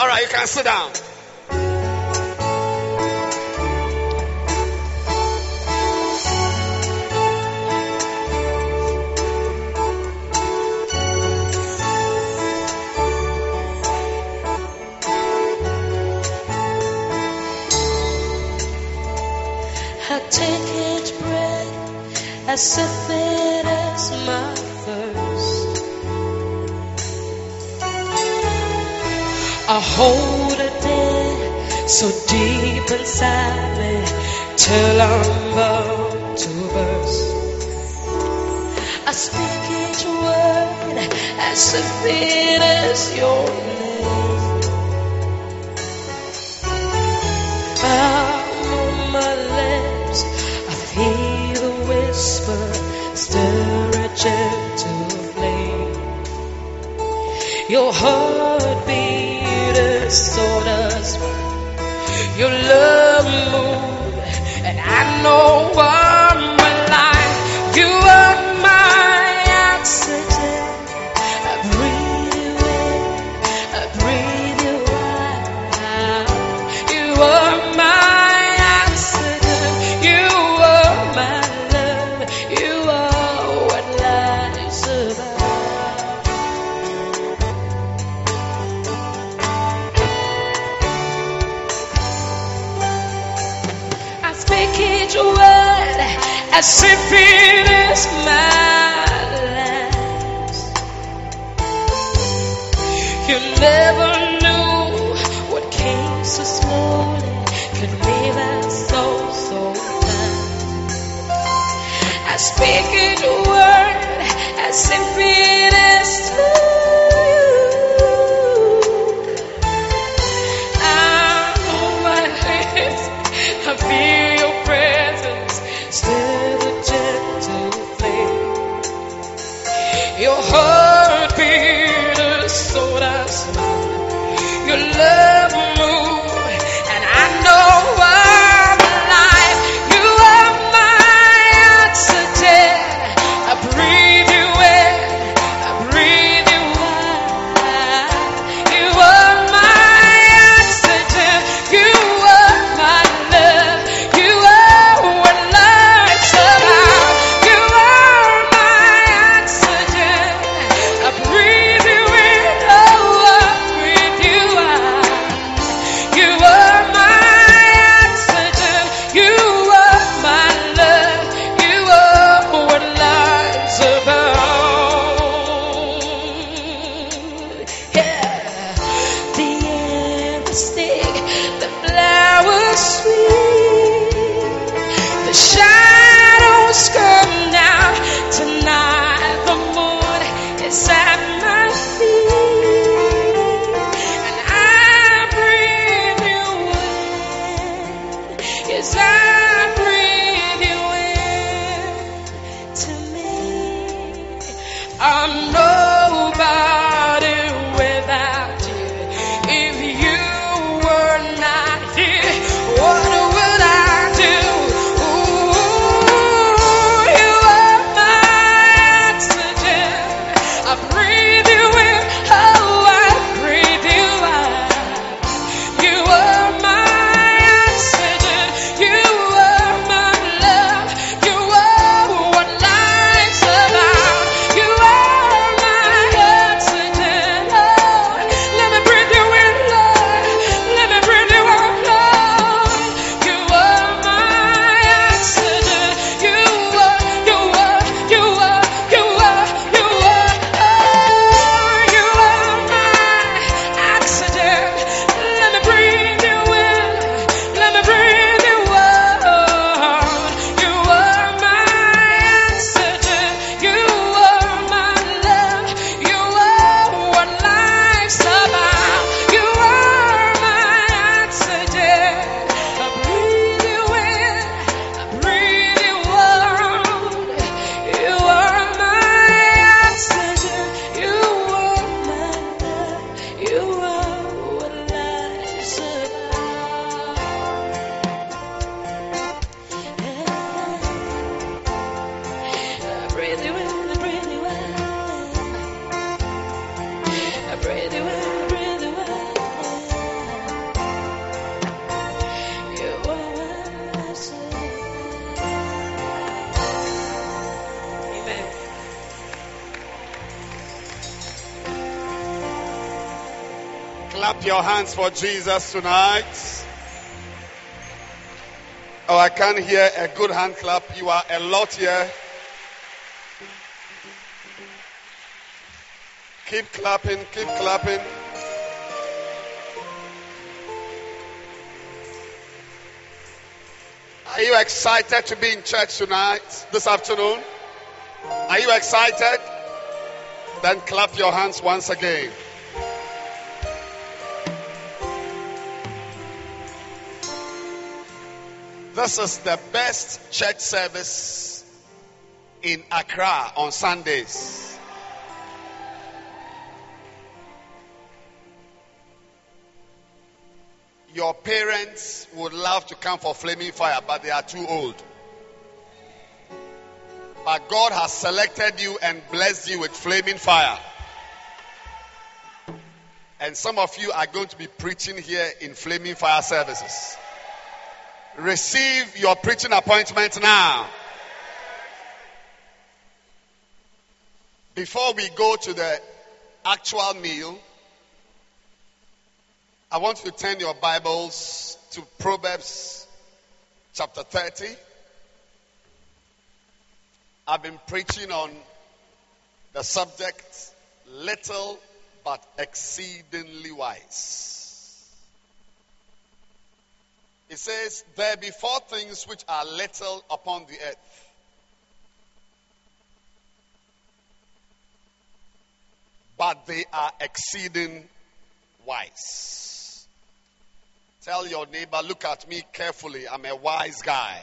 All right, you can sit down. I take each breath as if it is my Hold it in so deep inside me till I'm about to burst. I speak each word as if it is your name. I'm on my lips. I feel the whisper stir a gentle flame. Your heartbeat Your love move, and I know I'm for Jesus tonight. Oh, I can't hear a good hand clap. You are a lot here. Keep clapping, keep clapping. Are you excited to be in church tonight, this afternoon? Are you excited? Then clap your hands once again. This is the best church service in Accra on Sundays. Your parents would love to come for flaming fire, but they are too old. But God has selected you and blessed you with flaming fire. And some of you are going to be preaching here in flaming fire services. Receive your preaching appointment now. Before we go to the actual meal, I want you to turn your Bibles to Proverbs chapter 30. I've been preaching on the subject little but exceedingly wise. It says, There be four things which are little upon the earth. But they are exceeding wise. Tell your neighbor, look at me carefully. I'm a wise guy.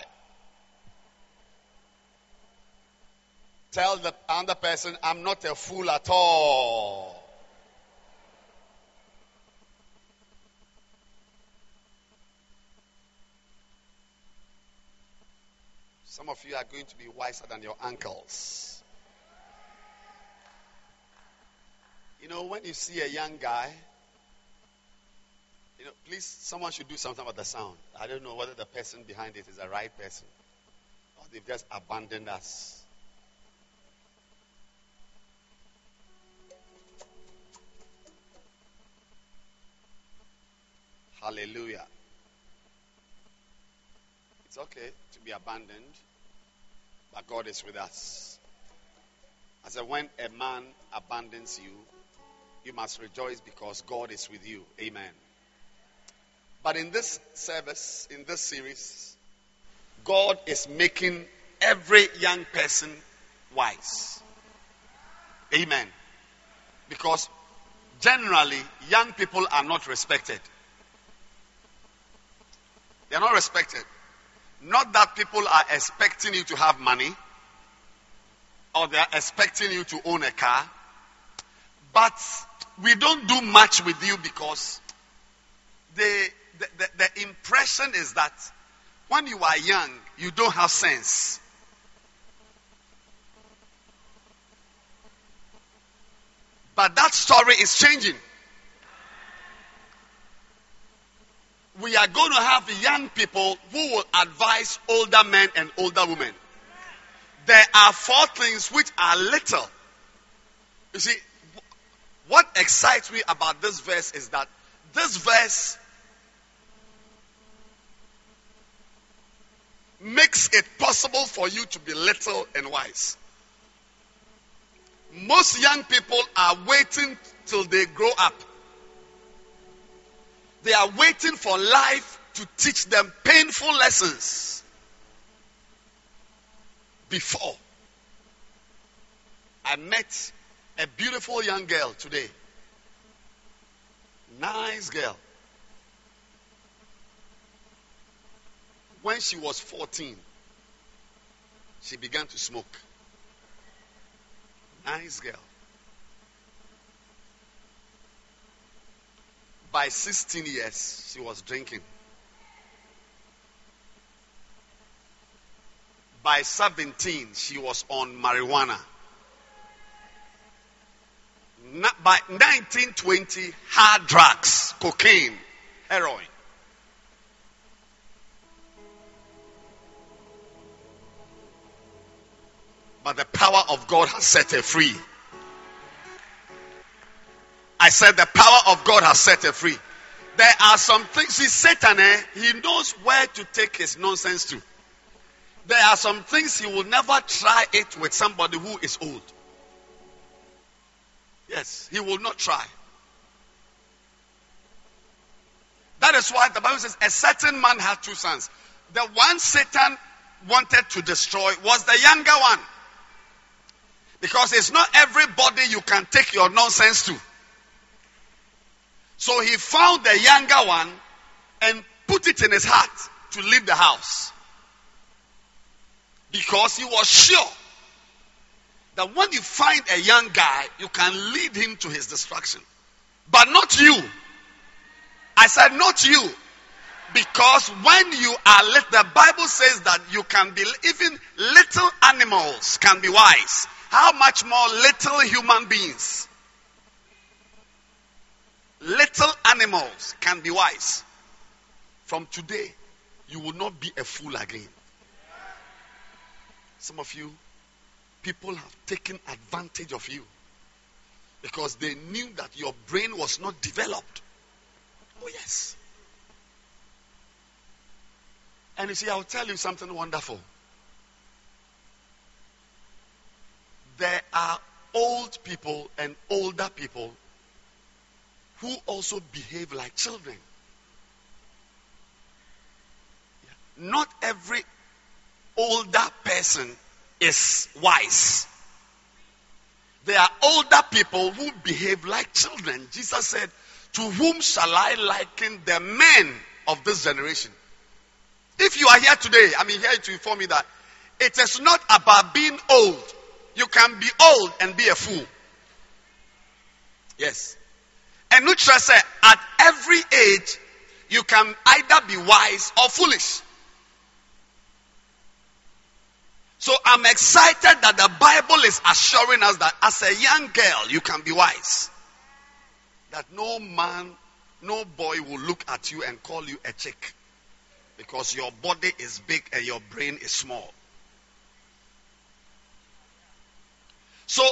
Tell the other person, I'm not a fool at all. Some of you are going to be wiser than your uncles. You know, when you see a young guy, you know, please, someone should do something about the sound. I don't know whether the person behind it is the right person or they've just abandoned us. Hallelujah. It's okay to be abandoned but God is with us. I said, when a man abandons you, you must rejoice because God is with you. Amen. But in this service, in this series, God is making every young person wise. Amen. Because generally, young people are not respected. They are not respected. Not that people are expecting you to have money or they are expecting you to own a car, but we don't do much with you because the, the, the, the impression is that when you are young, you don't have sense. But that story is changing. We are going to have young people who will advise older men and older women. There are four things which are little. You see, what excites me about this verse is that this verse makes it possible for you to be little and wise. Most young people are waiting till they grow up they are waiting for life to teach them painful lessons before. I met a beautiful young girl today. Nice girl. When she was 14, she began to smoke. Nice girl. By 16 years, she was drinking. By 17, she was on marijuana. By 1920, hard drugs, cocaine, heroin. But the power of God has set her free. I said the power of God has set her free. There are some things, see, Satan, eh, he knows where to take his nonsense to. There are some things he will never try it with somebody who is old. Yes, he will not try. That is why the Bible says a certain man had two sons. The one Satan wanted to destroy was the younger one. Because it's not everybody you can take your nonsense to. So he found the younger one and put it in his heart to leave the house. Because he was sure that when you find a young guy, you can lead him to his destruction. But not you. I said, not you. Because when you are little, the Bible says that you can be, even little animals can be wise. How much more little human beings? Little animals can be wise. From today, you will not be a fool again. Some of you, people have taken advantage of you because they knew that your brain was not developed. Oh, yes. And you see, I'll tell you something wonderful. There are old people and older people who also behave like children. Not every older person is wise. There are older people who behave like children. Jesus said, To whom shall I liken the men of this generation? If you are here today, I'm here to inform you that it is not about being old. You can be old and be a fool. Yes. And Nutra said, at every age, you can either be wise or foolish. So I'm excited that the Bible is assuring us that as a young girl, you can be wise. That no man, no boy will look at you and call you a chick because your body is big and your brain is small. So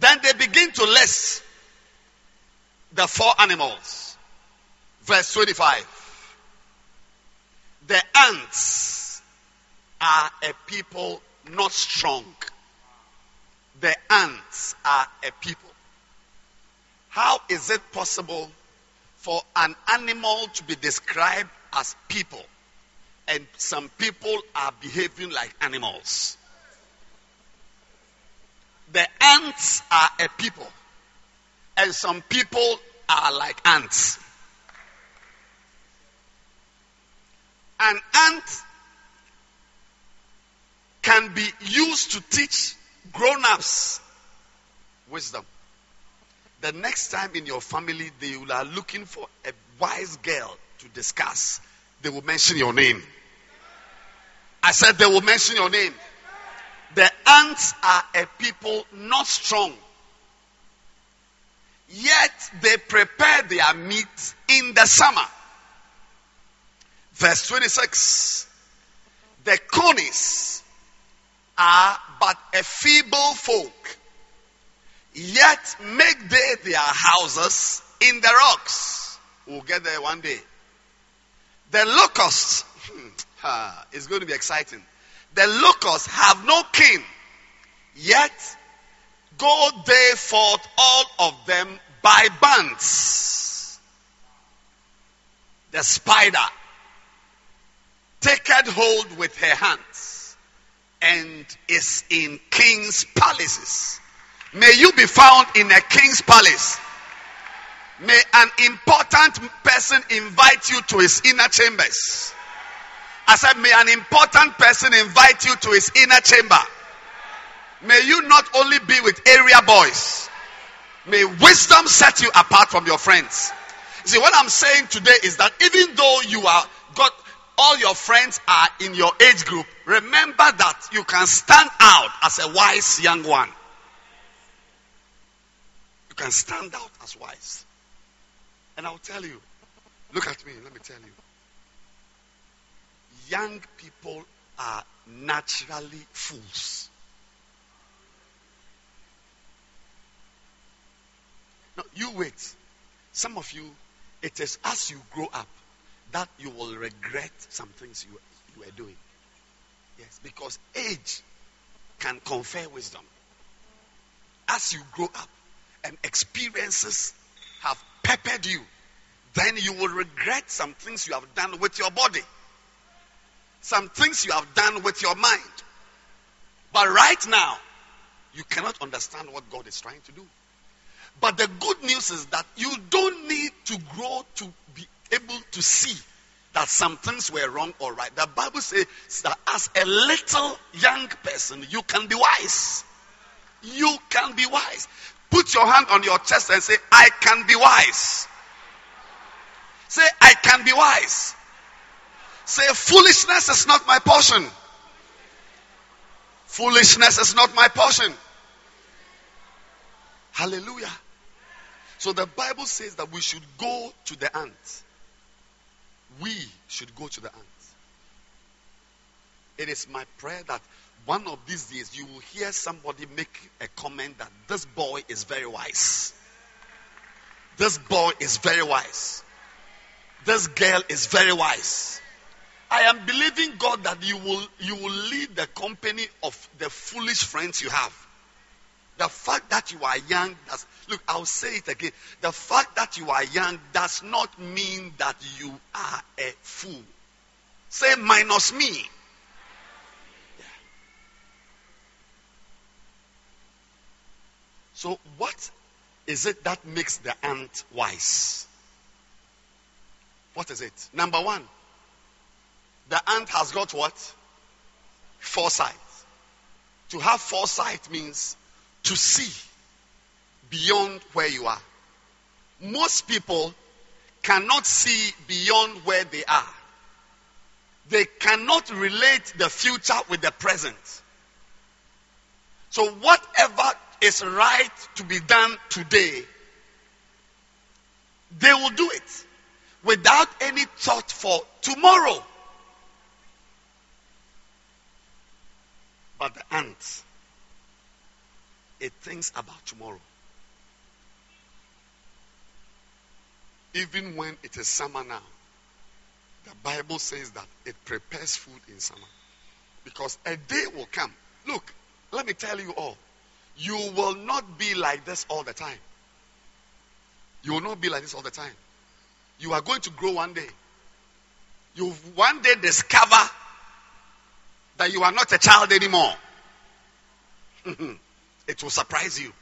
then they begin to list the four animals. Verse 25. The ants are a people not strong. The ants are a people. How is it possible for an animal to be described as people and some people are behaving like animals? The ants are a people and some people are like ants. An ant can be used to teach grown ups wisdom. The next time in your family they will are looking for a wise girl to discuss, they will mention your name. I said they will mention your name. The ants are a people not strong. Yet they prepare their meat in the summer. Verse 26. The conies are but a feeble folk, yet make they their houses in the rocks. We'll get there one day. The locusts, hmm, it's going to be exciting. The locusts have no king, yet go they forth all of them by bands. The spider taketh hold with her hands and is in king's palaces. May you be found in a king's palace. May an important person invite you to his inner chambers. I said, may an important person invite you to his inner chamber. May you not only be with area boys. May wisdom set you apart from your friends. See, what I'm saying today is that even though you are got all your friends are in your age group, remember that you can stand out as a wise young one. You can stand out as wise. And I'll tell you, look at me, let me tell you. Young people are naturally fools. No, you wait. Some of you, it is as you grow up that you will regret some things you, you were doing. Yes, because age can confer wisdom. As you grow up and experiences have peppered you, then you will regret some things you have done with your body, some things you have done with your mind. But right now, you cannot understand what God is trying to do. But the good news is that you don't need to grow to be able to see that some things were wrong or right. The Bible says that as a little young person, you can be wise. You can be wise. Put your hand on your chest and say, I can be wise. Say, I can be wise. Say, foolishness is not my portion. Foolishness is not my portion. Hallelujah. So the Bible says that we should go to the ant. We should go to the ant. It is my prayer that one of these days you will hear somebody make a comment that this boy is very wise. This boy is very wise. This girl is very wise. I am believing God that you will you will lead the company of the foolish friends you have. The fact that you are young does look, I'll say it again. The fact that you are young does not mean that you are a fool. Say minus me. Yeah. So what is it that makes the ant wise? What is it? Number one, the ant has got what? Foresight. To have foresight means to see beyond where you are. Most people cannot see beyond where they are. They cannot relate the future with the present. So whatever is right to be done today, they will do it without any thought for tomorrow. But the ants, it thinks about tomorrow. Even when it is summer now, the Bible says that it prepares food in summer. Because a day will come. Look, let me tell you all. You will not be like this all the time. You will not be like this all the time. You are going to grow one day. You one day discover that you are not a child anymore. it will surprise you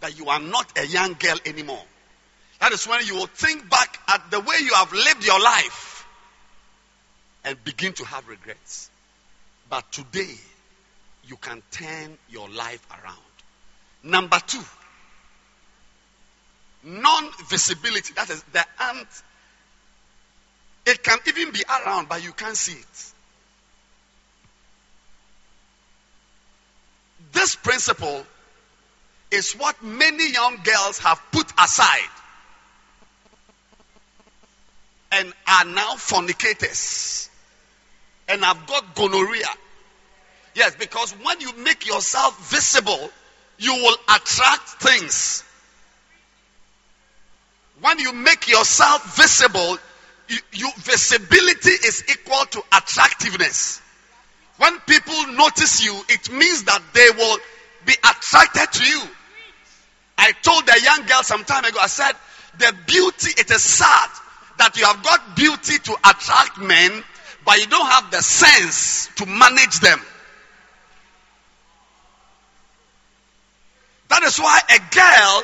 that you are not a young girl anymore. That is when you will think back at the way you have lived your life and begin to have regrets. But today, you can turn your life around. Number two, non visibility. That is the ant. It can even be around, but you can't see it. This principle is what many young girls have put aside and are now fornicators and have got gonorrhea. Yes, because when you make yourself visible, you will attract things. When you make yourself visible, you, you, visibility is equal to attractiveness. When people notice you, it means that they will be attracted to you. I told a young girl some time ago, I said, the beauty, it is sad that you have got beauty to attract men, but you don't have the sense to manage them. That is why a girl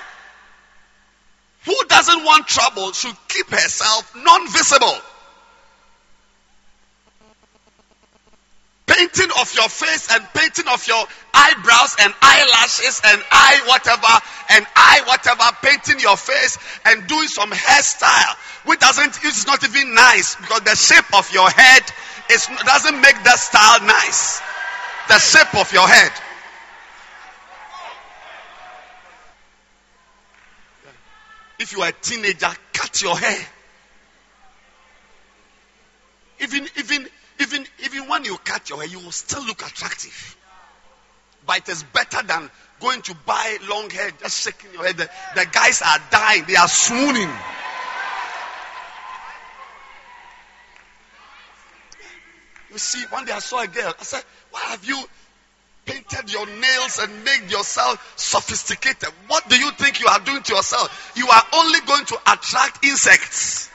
who doesn't want trouble should keep herself non-visible. Painting of your face and painting of your eyebrows and eyelashes and eye whatever and eye whatever, painting your face and doing some hairstyle, which doesn't, it's not even nice because the shape of your head is, doesn't make that style nice. The shape of your head. If you are a teenager, cut your hair. Even, even, even, even when you cut your hair, you will still look attractive. but it is better than going to buy long hair, just shaking your head. The, the guys are dying, they are swooning. You see, one day I saw a girl. I said, Why have you painted your nails and made yourself sophisticated? What do you think you are doing to yourself? You are only going to attract insects.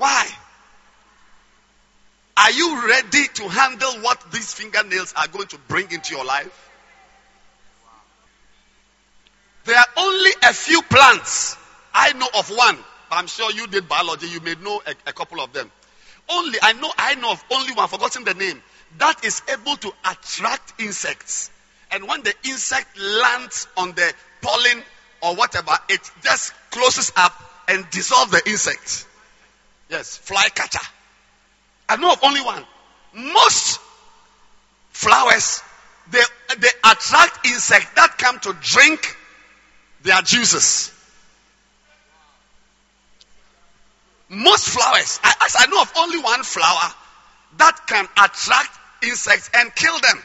Why? Are you ready to handle what these fingernails are going to bring into your life? There are only a few plants. I know of one, but I'm sure you did biology. You may know a, a couple of them. Only I know I know of only one, forgotten the name, that is able to attract insects. And when the insect lands on the pollen or whatever, it just closes up and dissolves the insect. Yes, fly catcher. I know of only one. Most flowers, they, they attract insects that come to drink their juices. Most flowers, I, as I know of only one flower that can attract insects and kill them.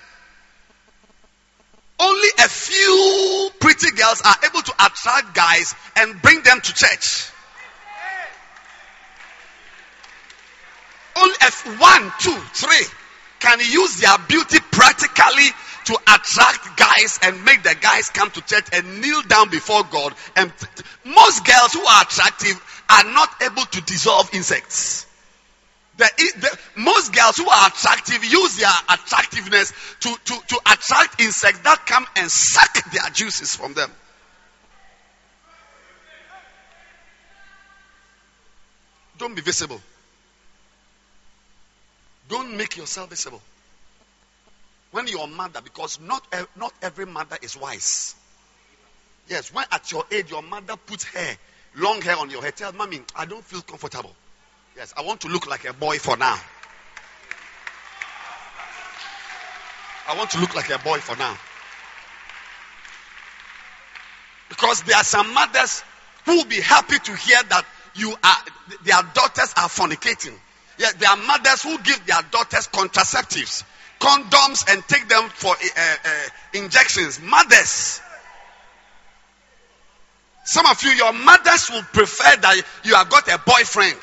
Only a few pretty girls are able to attract guys and bring them to church. Only one, two, three can use their beauty practically to attract guys and make the guys come to church and kneel down before God. And most girls who are attractive are not able to dissolve insects. The, the, most girls who are attractive use their attractiveness to, to, to attract insects that come and suck their juices from them. Don't be visible. Don't make yourself visible. When your mother, because not, not every mother is wise. Yes, when at your age your mother puts hair, long hair on your head, tell mommy, I don't feel comfortable. Yes, I want to look like a boy for now. I want to look like a boy for now. Because there are some mothers who will be happy to hear that you are their daughters are fornicating. Yeah, there are mothers who give their daughters contraceptives, condoms, and take them for uh, uh, injections. Mothers. Some of you, your mothers will prefer that you have got a boyfriend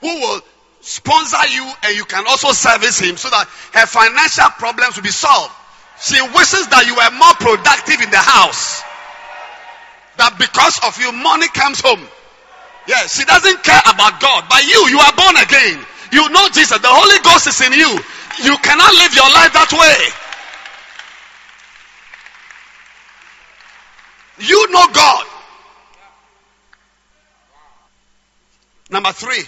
who will sponsor you and you can also service him so that her financial problems will be solved. She wishes that you were more productive in the house. That because of you, money comes home. Yes, she doesn't care about God. But you, you are born again. You know Jesus. The Holy Ghost is in you. You cannot live your life that way. You know God. Number three,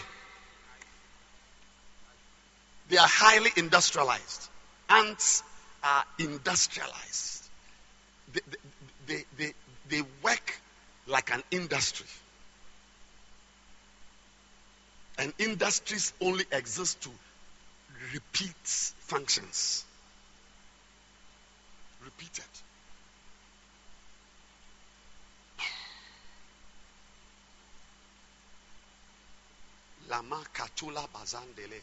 they are highly industrialized. Ants are industrialized. They, they, they, they work like an industry. And industries only exist to repeat functions. Repeated. Lama katula bazandele.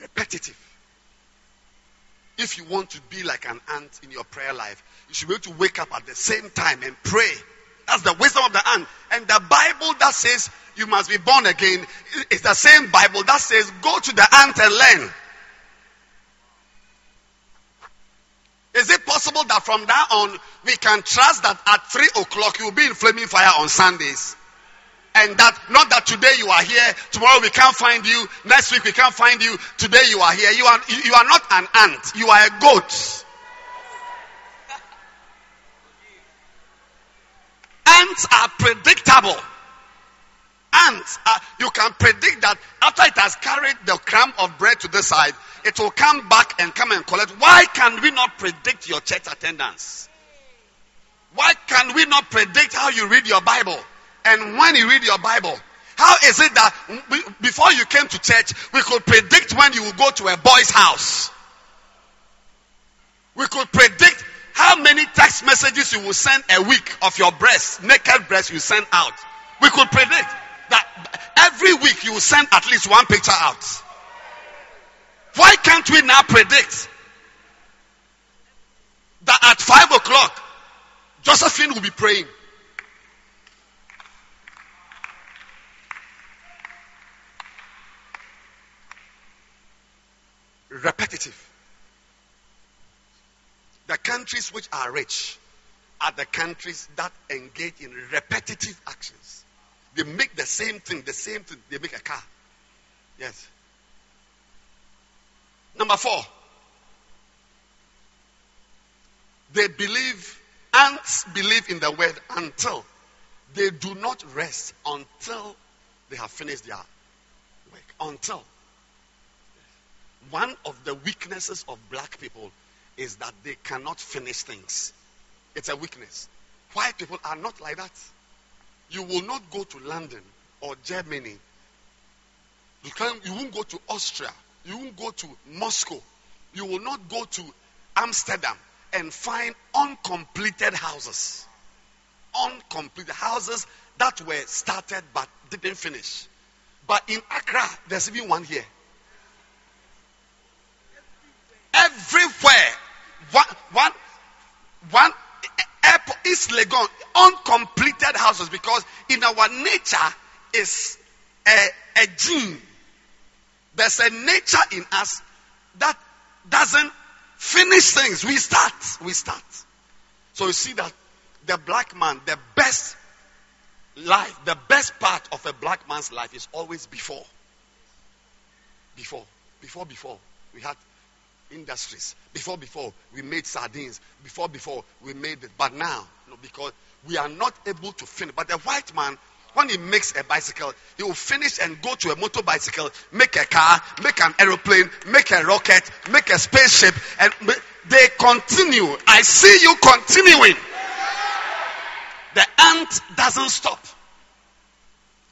Repetitive. If you want to be like an ant in your prayer life, you should be able to wake up at the same time and pray that's the wisdom of the ant. And the Bible that says you must be born again is the same Bible that says go to the ant and learn. Is it possible that from now on we can trust that at three o'clock you will be in flaming fire on Sundays? And that not that today you are here, tomorrow we can't find you, next week we can't find you, today you are here. You are you are not an ant, you are a goat. Ants are predictable. Ants, are, you can predict that after it has carried the crumb of bread to the side, it will come back and come and collect. Why can we not predict your church attendance? Why can we not predict how you read your Bible? And when you read your Bible, how is it that we, before you came to church, we could predict when you will go to a boy's house? We could predict how many text messages you will send a week of your breast, naked breast you send out. We could predict that every week you will send at least one picture out. Why can't we now predict that at five o'clock, Josephine will be praying? Repetitive. Countries which are rich are the countries that engage in repetitive actions. They make the same thing, the same thing. They make a car. Yes. Number four. They believe, ants believe in the word until they do not rest until they have finished their work. Until. One of the weaknesses of black people is that they cannot finish things. It's a weakness. White people are not like that. You will not go to London or Germany. You, can, you won't go to Austria. You won't go to Moscow. You will not go to Amsterdam and find uncompleted houses. Uncompleted houses that were started but didn't finish. But in Accra, there's even one here. Everywhere one, one, one airport, East Legon, uncompleted houses because in our nature is a, a gene. There's a nature in us that doesn't finish things. We start. We start. So you see that the black man, the best life, the best part of a black man's life is always before. Before. Before, before. We had industries. Before, before, we made sardines. Before, before, we made it. But now, no, because we are not able to finish. But the white man, when he makes a bicycle, he will finish and go to a motor bicycle, make a car, make an aeroplane, make a rocket, make a spaceship, and they continue. I see you continuing. The ant doesn't stop.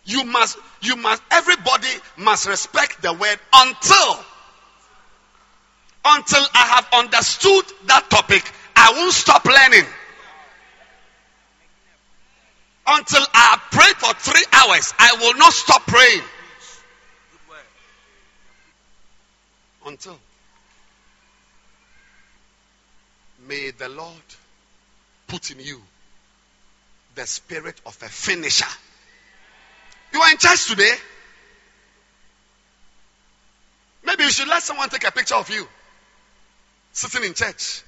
You must, you must, everybody must respect the word until until I have understood that topic, I won't stop learning. Until I prayed for three hours, I will not stop praying. Until. May the Lord put in you the spirit of a finisher. You are in church today. Maybe you should let someone take a picture of you sitting in church.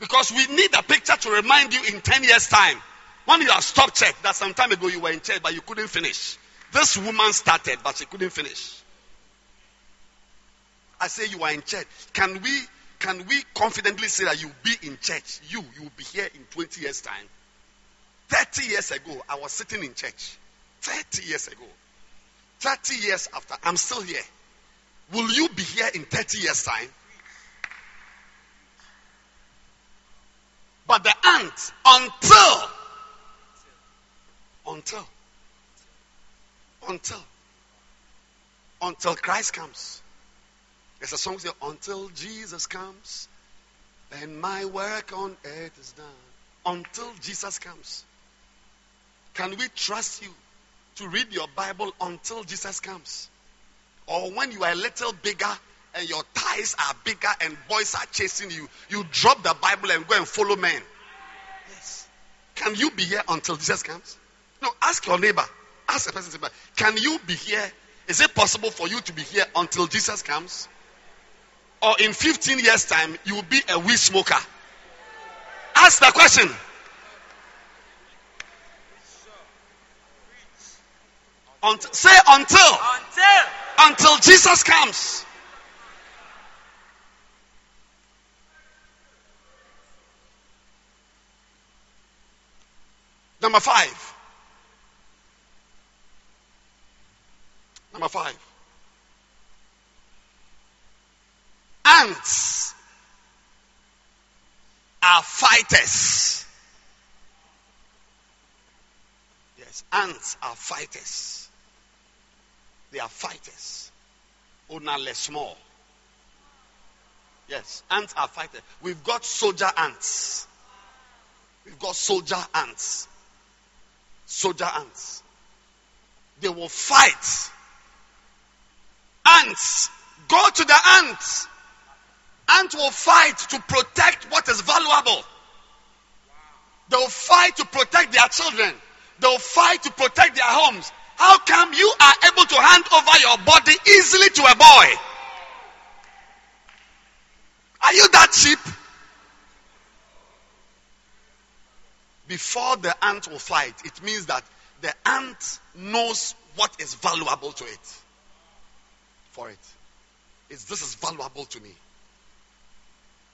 Because we need a picture to remind you in 10 years' time. When you have stopped church, that some time ago you were in church, but you couldn't finish. This woman started, but she couldn't finish. I say you are in church. Can we can we confidently say that you'll be in church? You, you will be here in 20 years' time. 30 years ago, I was sitting in church. 30 years ago. 30 years after, I'm still here. Will you be here in 30 years' time? But the ant, until, until, until, until Christ comes. There's a song that until Jesus comes and my work on earth is done. Until Jesus comes. Can we trust you to read your Bible until Jesus comes? Or when you are a little bigger and your thighs are bigger and boys are chasing you, you drop the Bible and go and follow men. Yes. Can you be here until Jesus comes? No, ask your neighbor. Ask the person, can you be here? Is it possible for you to be here until Jesus comes? Or in 15 years' time, you will be a weed smoker? Ask the question. Until, say until. Until. Until Jesus comes. Number five. Number five. Ants are fighters. Yes, ants are fighters. They are fighters. Ona less small. Yes, ants are fighters. We've got soldier ants. We've got soldier ants. Soldier ants. They will fight. Ants Go to the ants. Ants will fight to protect what is valuable. They'll fight to protect their children. They'll fight to protect their homes. How come you are able to hand over your body easily to a boy? Are you that cheap? Before the ant will fight, it means that the ant knows what is valuable to it. For it. It's, this is valuable to me.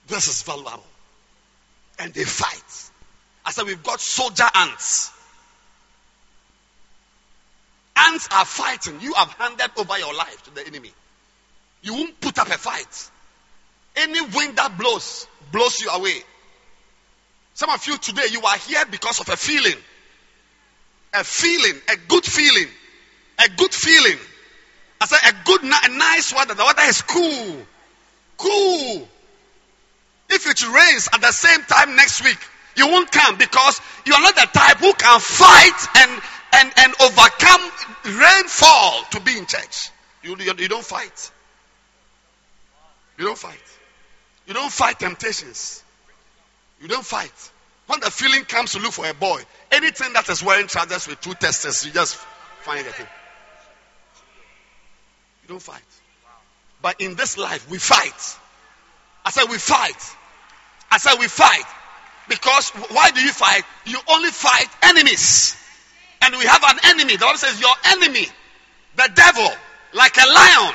This is valuable. And they fight. I said, we've got soldier ants. Ants are fighting. You have handed over your life to the enemy. You won't put up a fight. Any wind that blows, blows you away. Some of you today, you are here because of a feeling. A feeling, a good feeling. A good feeling. I said a good, a nice weather. The weather is cool. Cool. If it rains at the same time next week, you won't come because you are not the type who can fight and, and, and overcome rainfall to be in church. You, you, you don't fight. You don't fight. You don't fight temptations. You don't fight. When the feeling comes to look for a boy, anything that is wearing trousers with two testers, you just find it. You don't fight. But in this life, we fight. I said, we fight. I said, we fight. Because why do you fight? You only fight enemies. And we have an enemy. The Bible says, Your enemy, the devil, like a lion,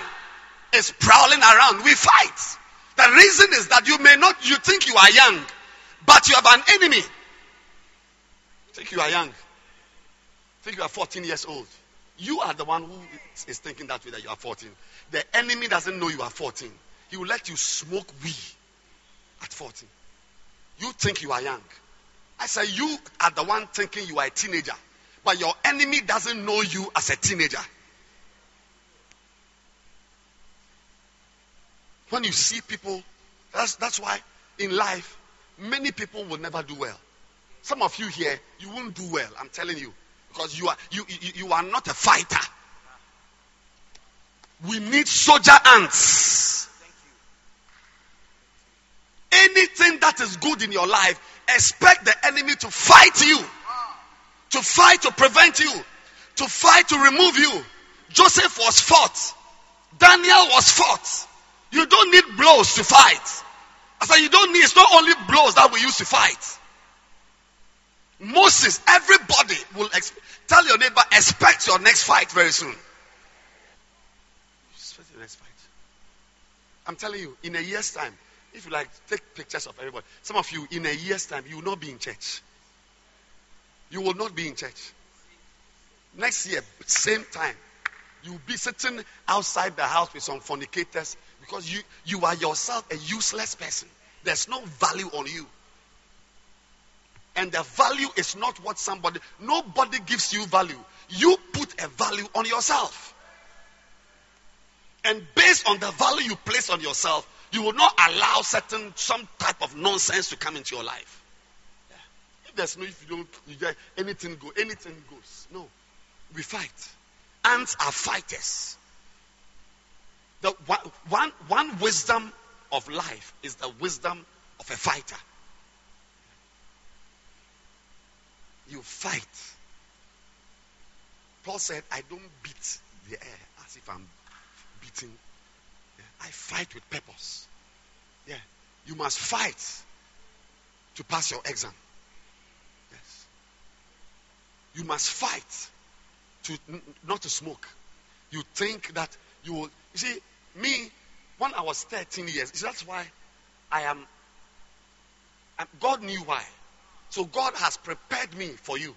is prowling around. We fight. The reason is that you may not, you think you are young, but you have an enemy. Think you are young. Think you are 14 years old. You are the one who is thinking that way that you are 14. The enemy doesn't know you are 14. He will let you smoke weed at 14. You think you are young. I say you are the one thinking you are a teenager, but your enemy doesn't know you as a teenager. When you see people, that's, that's why in life, many people will never do well. Some of you here, you won't do well, I'm telling you. Because you are, you, you, you are not a fighter. We need soldier ants. Anything that is good in your life, expect the enemy to fight you. To fight to prevent you. To fight to remove you. Joseph was fought. Daniel was fought. You don't need blows to fight. I said, you don't need, it's not only blows that we use to fight. Moses, everybody will exp- tell your neighbor, expect your next fight very soon. Expect your next fight. I'm telling you, in a year's time, if you like, take pictures of everybody. Some of you, in a year's time, you will not be in church. You will not be in church. Next year, same time, you'll be sitting outside the house with some fornicators because you, you are yourself a useless person. There's no value on you. And the value is not what somebody, nobody gives you value. You put a value on yourself. And based on the value you place on yourself, you will not allow certain, some type of nonsense to come into your life. There's no, if you don't, you get anything go, anything goes. No. We fight. Ants are fighters. The one, one, wisdom of life is the wisdom of a fighter. You fight. Paul said, I don't beat the air as if I'm beating. I fight with purpose. Yeah. You must fight to pass your exam. You must fight to not to smoke. You think that you will. You see, me, when I was 13 years, that's why I am. God knew why. So God has prepared me for you.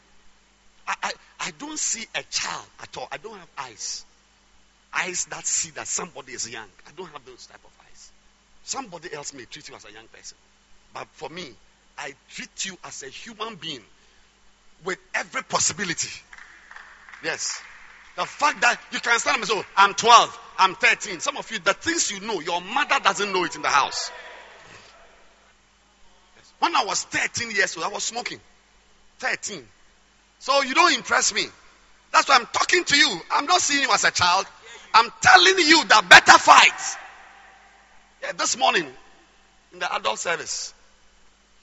I, I, I don't see a child at all. I don't have eyes. Eyes that see that somebody is young. I don't have those type of eyes. Somebody else may treat you as a young person. But for me, I treat you as a human being with every possibility. Yes. The fact that you can stand and say, oh, I'm 12, I'm 13. Some of you, the things you know, your mother doesn't know it in the house. When I was 13 years old, I was smoking. 13. So you don't impress me. That's why I'm talking to you. I'm not seeing you as a child. I'm telling you that better fight. Yeah, this morning in the adult service,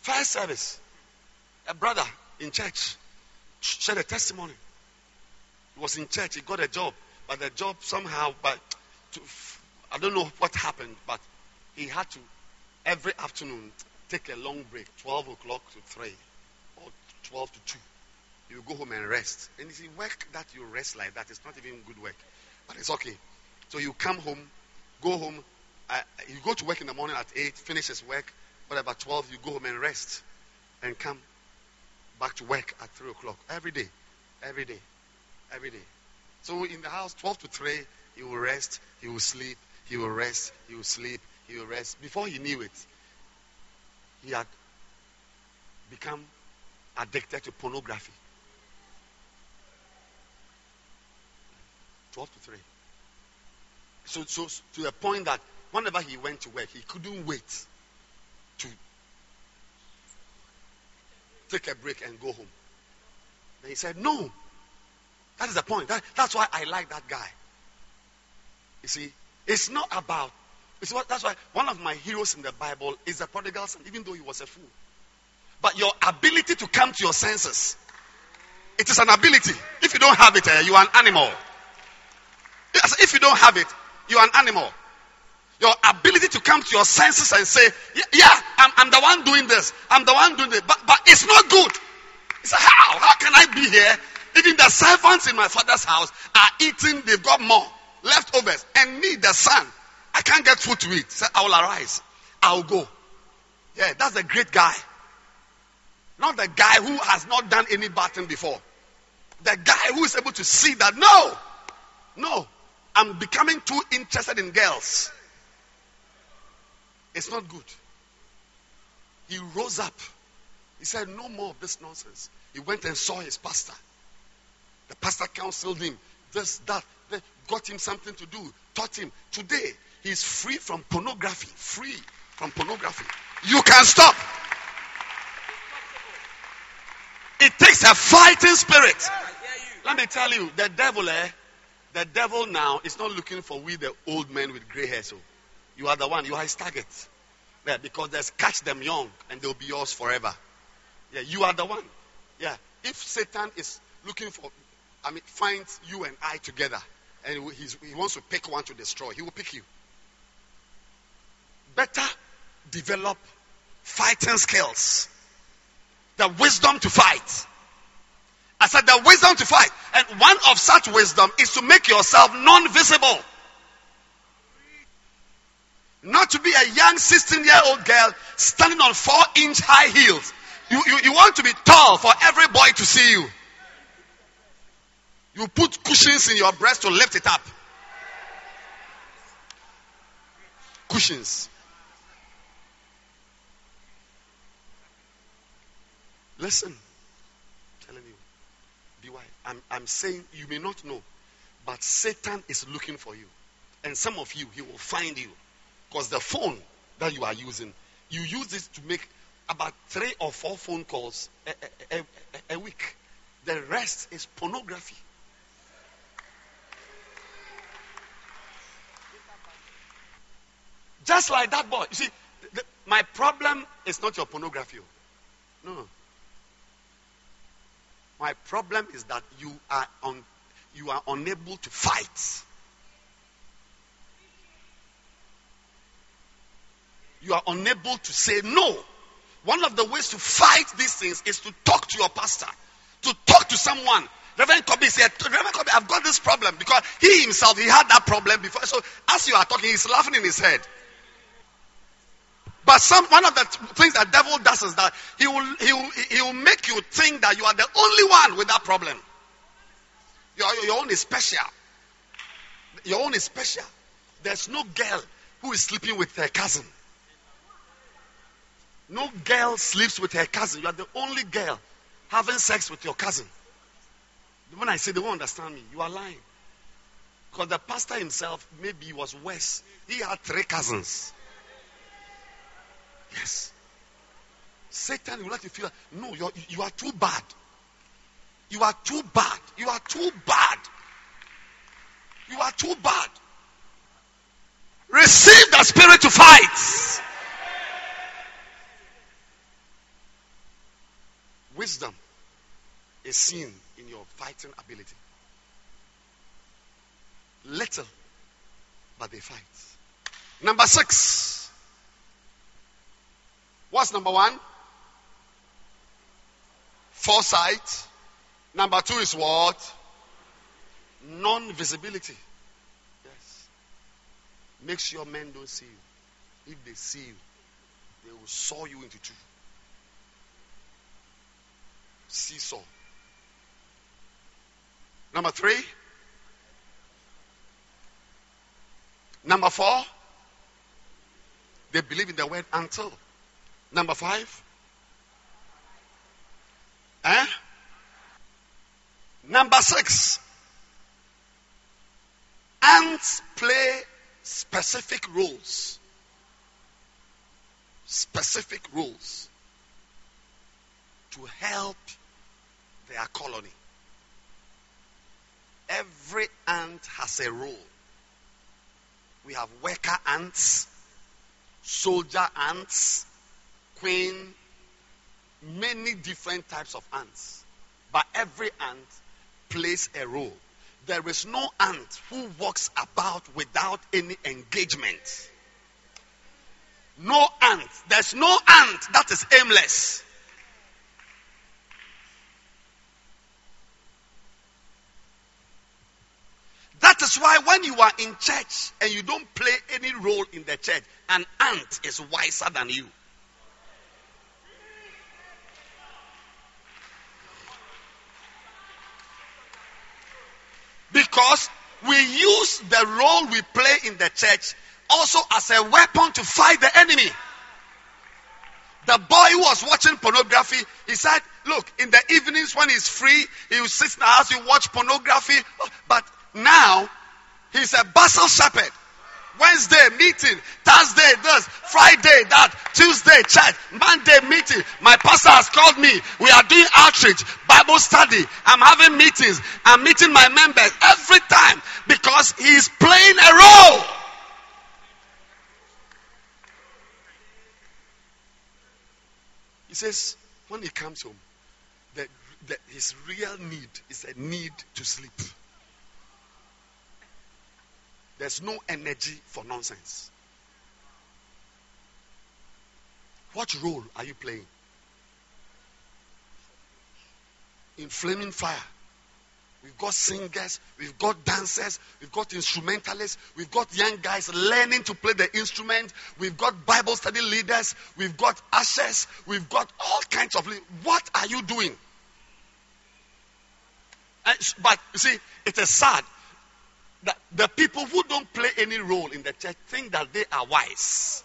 first service, a brother in church shared a testimony. He was in church, he got a job, but the job somehow, but to, I don't know what happened, but he had to every afternoon take a long break, 12 o'clock to 3 or 12 to 2. You go home and rest. And see, work that you rest like that is not even good work, but it's okay. So you come home, go home, uh, you go to work in the morning at 8, finish his work, about 12, you go home and rest and come back to work at 3 o'clock every day. Every day. Every day. So in the house, 12 to 3, he will rest, he will sleep, he will rest, he will sleep, he will rest. Before he knew it, he had become addicted to pornography. 12 to 3. So, so to the point that whenever he went to work, he couldn't wait to take a break and go home. Then he said, No. That is the point. That, that's why I like that guy. You see, it's not about. It's what, that's why one of my heroes in the Bible is the prodigal son, even though he was a fool. But your ability to come to your senses, it is an ability. If you don't have it, uh, you are an animal. If you don't have it, you are an animal. Your ability to come to your senses and say, yeah, I'm, I'm the one doing this. I'm the one doing this. But, but it's not good. It's like, how? How can I be here? Even the servants in my father's house are eating. They've got more leftovers. And me, the son, I can't get food to eat. So I will arise. I'll go. Yeah, that's a great guy. Not the guy who has not done any bad thing before. The guy who is able to see that, no, no, I'm becoming too interested in girls. It's not good. He rose up. He said, No more of this nonsense. He went and saw his pastor. The pastor counseled him, this, that, that, got him something to do, taught him. Today, he's free from pornography. Free from pornography. You can stop. It takes a fighting spirit. Let me tell you, the devil, eh? The devil now is not looking for we, the old men with gray hair. So you are the one. You are his target. Yeah, because there's catch them young and they'll be yours forever. Yeah, you are the one. Yeah. If Satan is looking for, I mean, finds you and I together and he wants to pick one to destroy, he will pick you. Better develop fighting skills, the wisdom to fight. I said the wisdom to fight. And one of such wisdom is to make yourself non visible. Not to be a young 16 year old girl standing on four inch high heels. You, you, you want to be tall for every boy to see you. You put cushions in your breast to lift it up. Cushions. Listen, I'm telling you, be wise. I'm, I'm saying you may not know, but Satan is looking for you. And some of you, he will find you. Because the phone that you are using, you use this to make about three or four phone calls a, a, a, a week. The rest is pornography. Just like that boy. You see, the, my problem is not your pornography. Oh. No, no. My problem is that you are on, you are unable to fight. You are unable to say no. One of the ways to fight these things is to talk to your pastor, to talk to someone. Reverend Kobe said, Reverend Kobe, I've got this problem because he himself, he had that problem before. So as you are talking, he's laughing in his head. But some one of the things that devil does is that he will he will he will make you think that you are the only one with that problem. Your, your own is special. Your own is special. There's no girl who is sleeping with her cousin. No girl sleeps with her cousin. You are the only girl having sex with your cousin. When I say they won't understand me, you are lying. Because the pastor himself, maybe was worse. He had three cousins. Yes. Satan will let you feel, no, you're, you are too bad. You are too bad. You are too bad. You are too bad. Receive the spirit to fight. Wisdom is seen in your fighting ability. Little, but they fight. Number six. What's number one? Foresight. Number two is what? Non visibility. Yes. Make sure men don't see you. If they see you, they will saw you into two. Seesaw. Number three. Number four. They believe in the word until. Number five. Eh? Number six. Ants play specific roles. Specific roles to help their colony. Every ant has a role. We have worker ants, soldier ants, queen, many different types of ants. But every ant plays a role. There is no ant who walks about without any engagement. No ant. There's no ant that is aimless. That is why when you are in church and you don't play any role in the church, an ant is wiser than you. Because we use the role we play in the church also as a weapon to fight the enemy. The boy who was watching pornography, he said, Look, in the evenings when he's free, he will sit in the house, he watch pornography. Oh, but now, he's a Basel shepherd. Wednesday meeting, Thursday this, Friday that, Tuesday church, Monday meeting. My pastor has called me. We are doing outreach, Bible study. I'm having meetings. I'm meeting my members every time because he's playing a role. He says when he comes home, that, that his real need is a need to sleep. There's no energy for nonsense. What role are you playing? In flaming fire. We've got singers, we've got dancers, we've got instrumentalists, we've got young guys learning to play the instrument, we've got Bible study leaders, we've got ushers, we've got all kinds of. What are you doing? Eh, but you see, it is sad that the people who don't play any role in the church think that they are wise.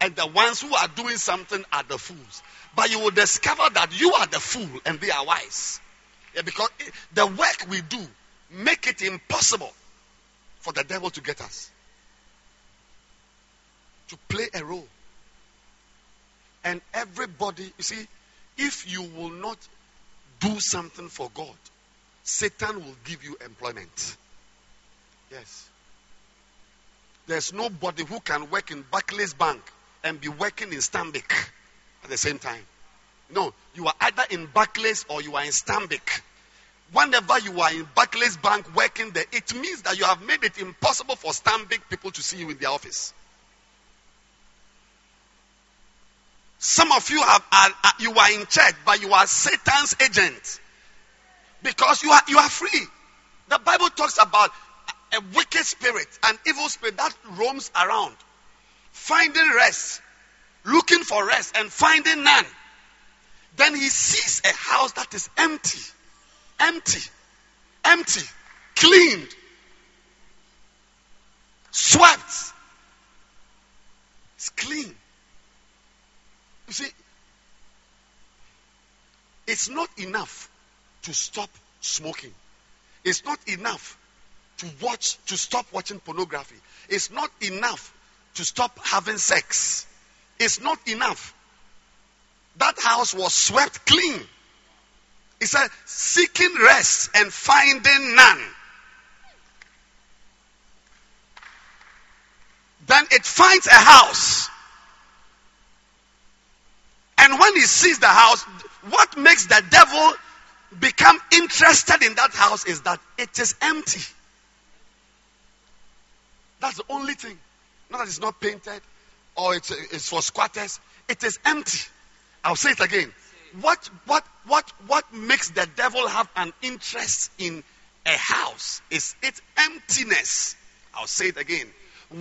And the ones who are doing something are the fools. But you will discover that you are the fool and they are wise. Yeah, because the work we do make it impossible for the devil to get us. To play a role. And everybody, you see, if you will not do something for God, Satan will give you employment. Yes. There's nobody who can work in Barclays Bank and be working in Stanbic at the same time. No, you are either in Barclays or you are in Stanbic. Whenever you are in Barclays Bank working there, it means that you have made it impossible for Stanbic people to see you in their office. Some of you have are, are, you are in church, but you are Satan's agent because you are you are free. The Bible talks about a wicked spirit, an evil spirit that roams around, finding rest, looking for rest, and finding none. Then he sees a house that is empty, empty, empty, cleaned, swept. It's clean. You see, it's not enough to stop smoking. It's not enough to watch, to stop watching pornography. It's not enough to stop having sex. It's not enough. That house was swept clean. He said, seeking rest and finding none. Then it finds a house. And when he sees the house, what makes the devil become interested in that house is that it is empty. That's the only thing. Not that it's not painted or it's, it's for squatters. It is empty. I'll say it again. What, what, what, what makes the devil have an interest in a house is its emptiness. I'll say it again.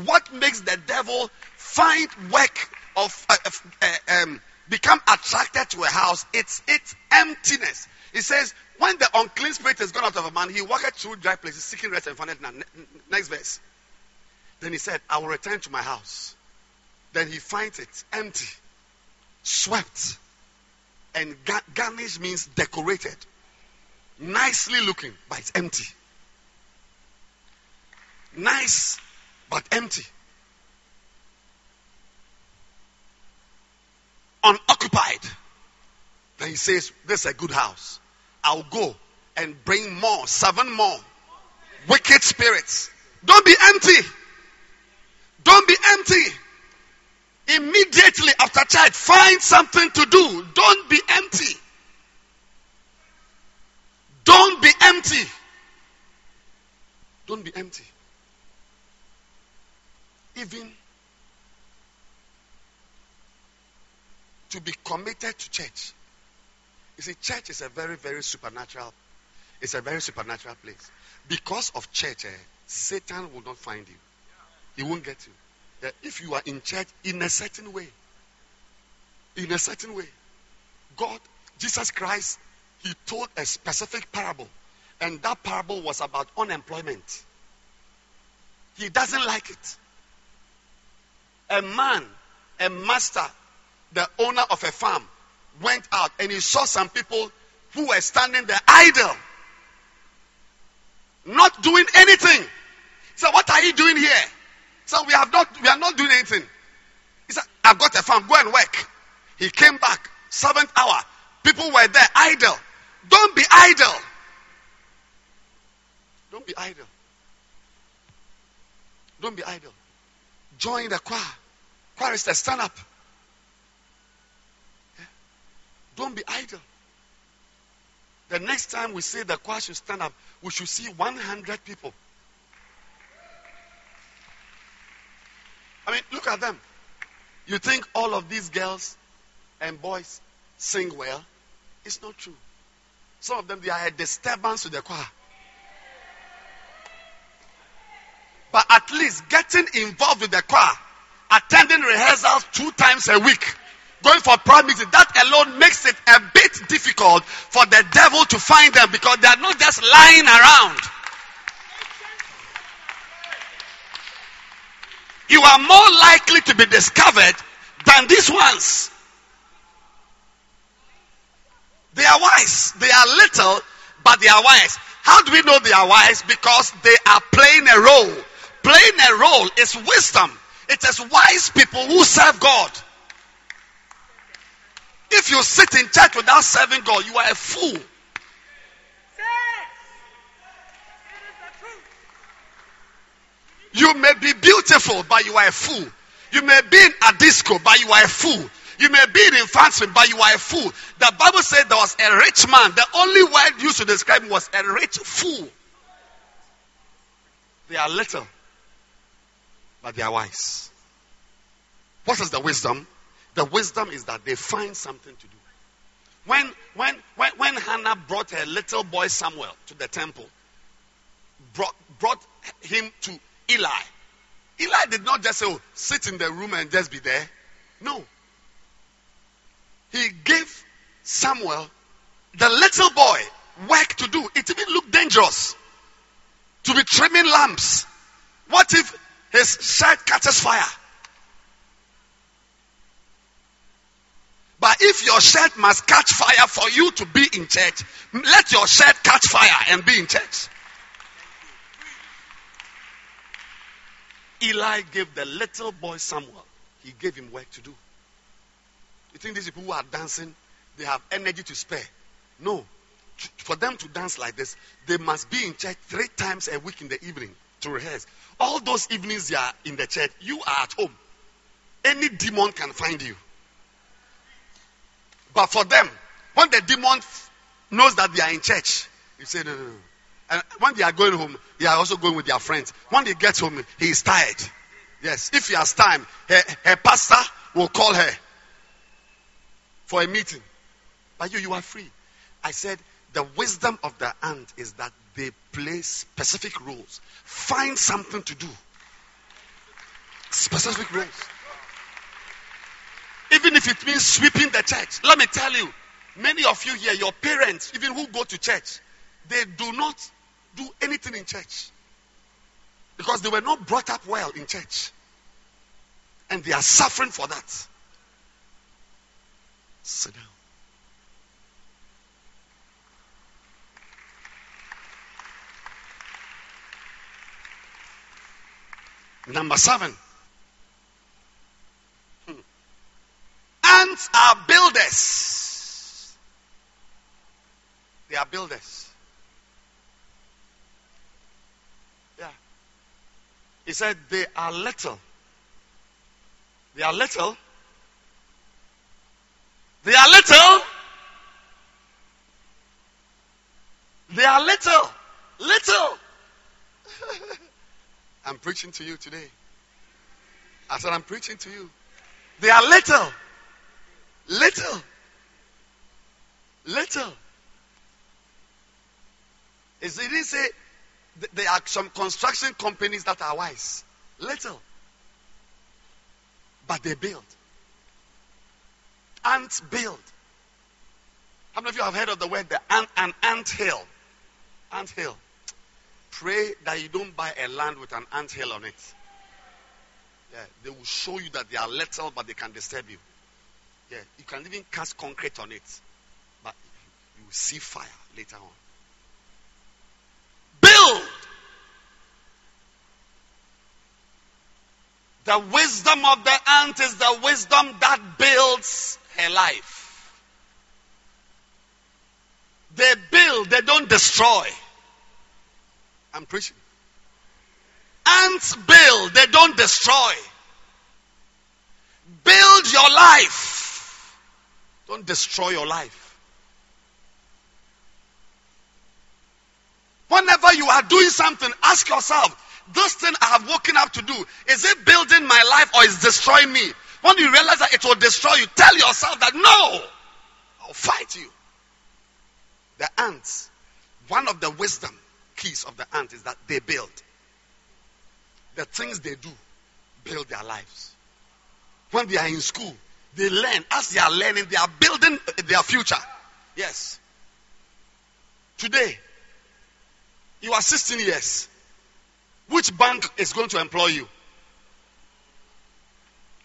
What makes the devil find work of, uh, uh, um, become attracted to a house? It's its emptiness. He says, when the unclean spirit is gone out of a man, he walketh through dry places, seeking rest and found it. Next verse. Then he said, I will return to my house. Then he finds it empty, swept, and garnished means decorated. Nicely looking, but it's empty. Nice, but empty. Unoccupied. Then he says, This is a good house. I'll go and bring more, seven more wicked spirits. Don't be empty. Don't be empty. Immediately after church, find something to do. Don't be empty. Don't be empty. Don't be empty. Even to be committed to church. You see, church is a very, very supernatural. It's a very supernatural place. Because of church, eh, Satan will not find you. He won't get you that if you are in church in a certain way, in a certain way, God, Jesus Christ, He told a specific parable. And that parable was about unemployment. He doesn't like it. A man, a master, the owner of a farm, went out and he saw some people who were standing there idle, not doing anything. So, what are you doing here? So we have not we are not doing anything. He said, I've got a farm, go and work. He came back, seventh hour. People were there idle. Don't be idle. Don't be idle. Don't be idle. Join the choir. Choristers, stand up. Don't be idle. The next time we say the choir should stand up, we should see 100 people. I mean, look at them. You think all of these girls and boys sing well? It's not true. Some of them, they are a disturbance to the choir. But at least getting involved with the choir, attending rehearsals two times a week, going for prayer meeting, that alone makes it a bit difficult for the devil to find them because they are not just lying around. You are more likely to be discovered than these ones. They are wise. They are little, but they are wise. How do we know they are wise? Because they are playing a role. Playing a role is wisdom. It is wise people who serve God. If you sit in church without serving God, you are a fool. You may be beautiful, but you are a fool. You may be in a disco, but you are a fool. You may be in infancy, but you are a fool. The Bible said there was a rich man. The only word used to describe him was a rich fool. They are little, but they are wise. What is the wisdom? The wisdom is that they find something to do. When, when, when, when Hannah brought her little boy Samuel to the temple, brought, brought him to Eli. Eli did not just say, oh, sit in the room and just be there. No. He gave Samuel, the little boy, work to do. It even looked dangerous to be trimming lamps. What if his shirt catches fire? But if your shirt must catch fire for you to be in church, let your shirt catch fire and be in church. Eli gave the little boy Samuel, he gave him work to do. You think these people who are dancing, they have energy to spare? No. For them to dance like this, they must be in church three times a week in the evening to rehearse. All those evenings you are in the church, you are at home. Any demon can find you. But for them, when the demon knows that they are in church, you say, no, no, no. And when they are going home, they are also going with their friends. When they get home, he is tired. Yes, if he has time, her, her pastor will call her for a meeting. But you, you are free. I said, the wisdom of the ant is that they play specific roles. Find something to do. Specific roles. Even if it means sweeping the church. Let me tell you, many of you here, your parents, even who go to church, they do not do anything in church. Because they were not brought up well in church. And they are suffering for that. Sit down. Number seven. Hmm. Ants are builders. They are builders. He said they are little. They are little. They are little. They are little. Little. I'm preaching to you today. I said, I'm preaching to you. They are little. Little. Little. It didn't say there are some construction companies that are wise. Little. But they build. Ants build. How many of you have heard of the word the ant, an ant hill? Ant hill. Pray that you don't buy a land with an ant hill on it. Yeah, they will show you that they are little, but they can disturb you. Yeah, you can even cast concrete on it, but you will see fire later on. Build. The wisdom of the ant is the wisdom that builds her life. They build, they don't destroy. I'm preaching. Ants build, they don't destroy. Build your life. Don't destroy your life. Whenever you are doing something, ask yourself, this thing I have woken up to do, is it building my life or is destroying me? When you realize that it will destroy you, tell yourself that no, I'll fight you. The ants, one of the wisdom keys of the ant is that they build. The things they do build their lives. When they are in school, they learn. As they are learning, they are building their future. Yes. Today, you are 16 years. Which bank is going to employ you?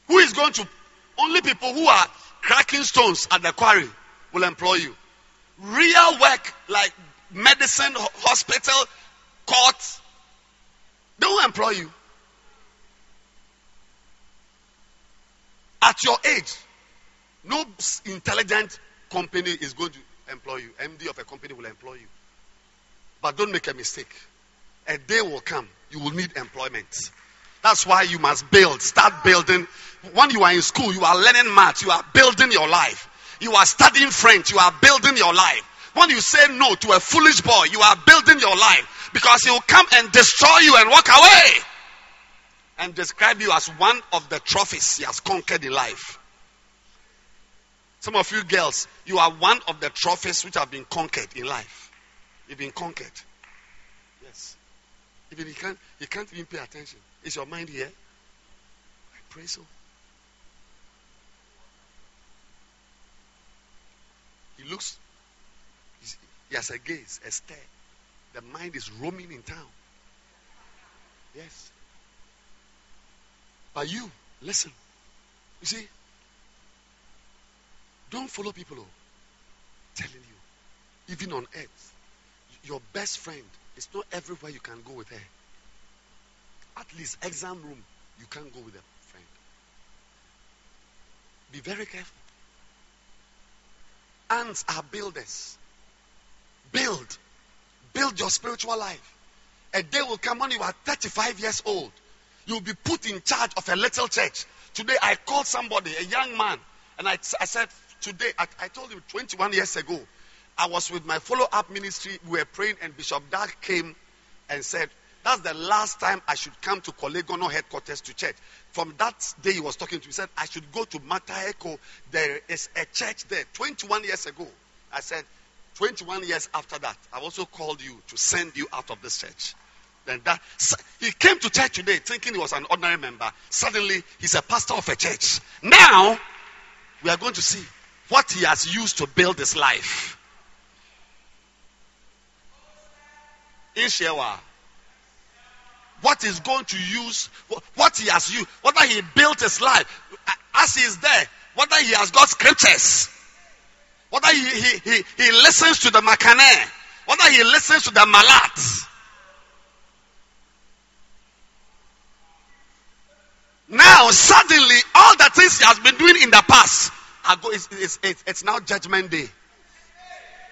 Who is going to? Only people who are cracking stones at the quarry will employ you. Real work like medicine, hospital, court, they will employ you. At your age, no intelligent company is going to employ you. MD of a company will employ you. But don't make a mistake. A day will come, you will need employment. That's why you must build. Start building. When you are in school, you are learning math. You are building your life. You are studying French. You are building your life. When you say no to a foolish boy, you are building your life because he will come and destroy you and walk away and describe you as one of the trophies he has conquered in life. Some of you girls, you are one of the trophies which have been conquered in life. You've been conquered. Yes. Even you can't, you can't even pay attention. Is your mind here? I pray so. He looks he has a gaze, a stare. The mind is roaming in town. Yes. But you, listen. You see, don't follow people. Oh, telling you, even on earth, your best friend is not everywhere you can go with her. At least exam room, you can't go with a friend. Be very careful. Ants are builders. Build. Build your spiritual life. A day will come when you are 35 years old. You'll be put in charge of a little church. Today I called somebody, a young man, and I, I said, Today, I, I told him 21 years ago, I was with my follow up ministry. We were praying, and Bishop Dag came and said, That's the last time I should come to Korle Gonno headquarters to church. From that day, he was talking to me. He said, I should go to Mataheko. There is a church there 21 years ago. I said, 21 years after that, I also called you to send you out of this church. Then that he came to church today thinking he was an ordinary member. Suddenly, he's a pastor of a church. Now, we are going to see what he has used to build his life. In Shewa, what he's going to use, what he has used, whether he built his life, as he is there, whether he has got scriptures, whether he, he, he, he listens to the Makane, whether he listens to the Malat. Now, suddenly, all the things he has been doing in the past, go, it's, it's, it's, it's now judgment day.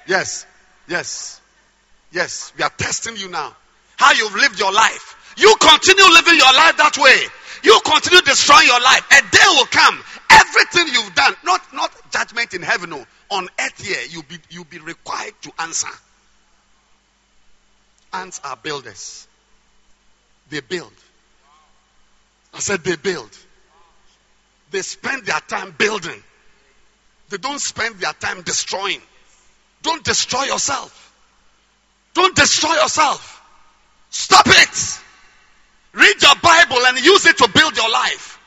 Yes, yes, yes. We are testing you now. How you've lived your life. You continue living your life that way. You continue destroying your life. A day will come. Everything you've done, not not judgment in heaven, no. On earth here, you'll be you'll be required to answer. Ants are builders. They build. I said they build. They spend their time building. They don't spend their time destroying. Don't destroy yourself. Don't destroy yourself. Stop it. Read your Bible and use it to build your life.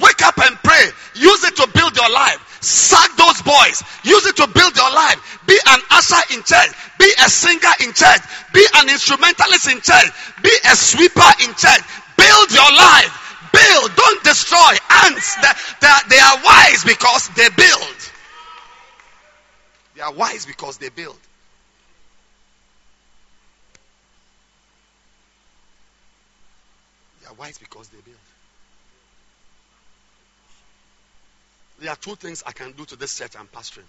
Wake up and pray. Use it to build your life. Sack those boys. Use it to build your life. Be an usher in church. Be a singer in church. Be an instrumentalist in church. Be a sweeper in church. Build your life. Build. Don't destroy. Ants, they, they, they are wise because they build. They are wise because they build. Are wise because they build. There are two things I can do to this church I'm pastoring.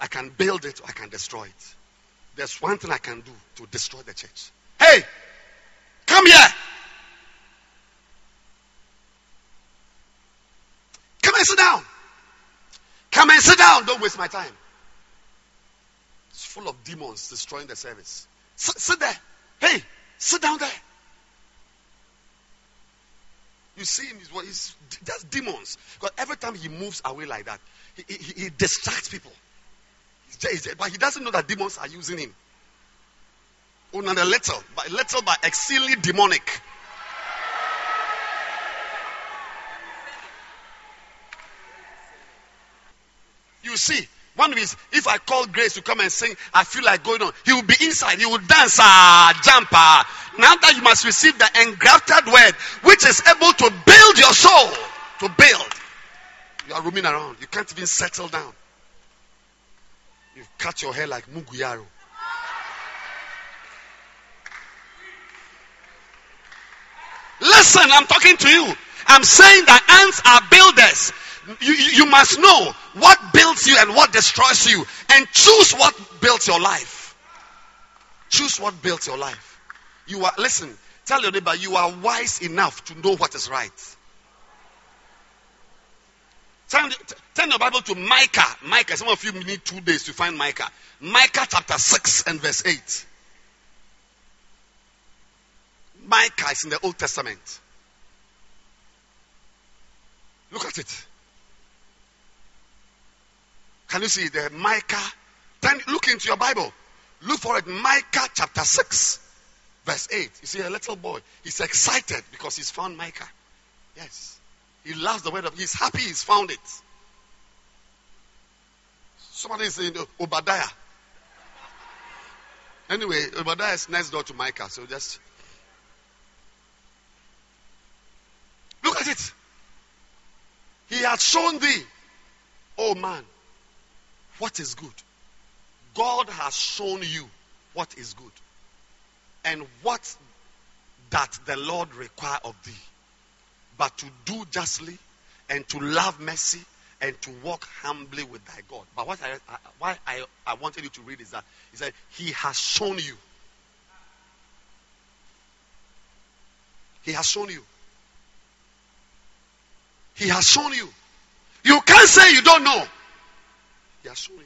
I can build it or I can destroy it. There's one thing I can do to destroy the church. Hey, come here. Come and sit down. Come and sit down. Don't waste my time. It's full of demons destroying the service. Sit, sit there. Hey, sit down there. You see him, he's, he's just demons. Because every time he moves away like that, he, he, he distracts people. Just, but he doesn't know that demons are using him. Oh, not a little, but a little, by exceedingly demonic. You see, one is if I call Grace to come and sing, I feel like going on. He will be inside. He will dance, uh, jump. Uh. Now that you must receive the engrafted word, which is able to build your soul, to build. You are roaming around. You can't even settle down. You've cut your hair like Muguyaro. Listen, I'm talking to you. I'm saying that ants are builders you, you must know what builds you and what destroys you and choose what builds your life. Choose what builds your life. You are, listen, tell your neighbor, you are wise enough to know what is right. Turn, turn your Bible to Micah. Micah, some of you need two days to find Micah. Micah chapter 6 and verse 8. Micah is in the Old Testament. Look at it. Can you see the Micah? Then look into your Bible. Look for it. Micah chapter 6, verse 8. You see a little boy. He's excited because he's found Micah. Yes. He loves the word of He's happy he's found it. Somebody is saying oh, Obadiah. Anyway, Obadiah is next door to Micah. So just look at it. He had shown thee, oh man, what is good. God has shown you what is good and what that the Lord require of thee. But to do justly and to love mercy and to walk humbly with thy God. But what I, I why I, I wanted you to read is that he said he has shown you. He has shown you. He has shown you. You can't say you don't know. Has shown you.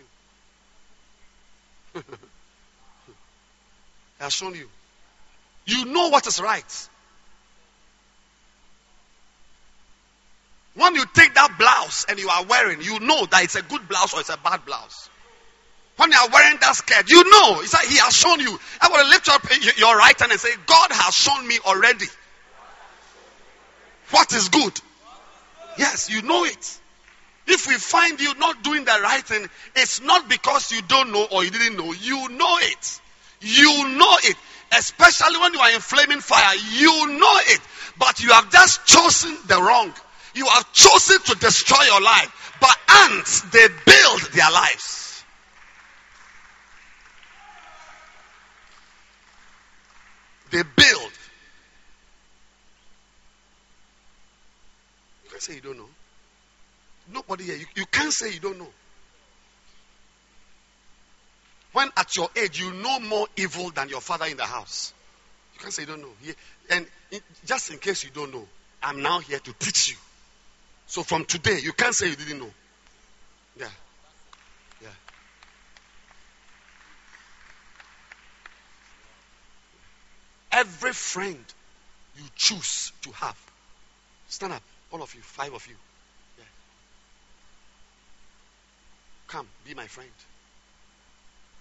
he has shown you. You know what is right. When you take that blouse and you are wearing, you know that it's a good blouse or it's a bad blouse. When you are wearing that skirt, you know. It's like He has shown you. I want to lift up your right hand and say, God has shown me already what is good. Yes, you know it. If we find you not doing the right thing, it's not because you don't know or you didn't know. You know it. You know it. Especially when you are in flaming fire, you know it. But you have just chosen the wrong. You have chosen to destroy your life. But ants, they build their lives. They build. You can say you don't know. Nobody here. You, you can't say you don't know. When at your age you know more evil than your father in the house, you can't say you don't know. And just in case you don't know, I'm now here to teach you. So from today, you can't say you didn't know. Yeah. Yeah. Every friend you choose to have, stand up, all of you, five of you. Yeah. Come, be my friend.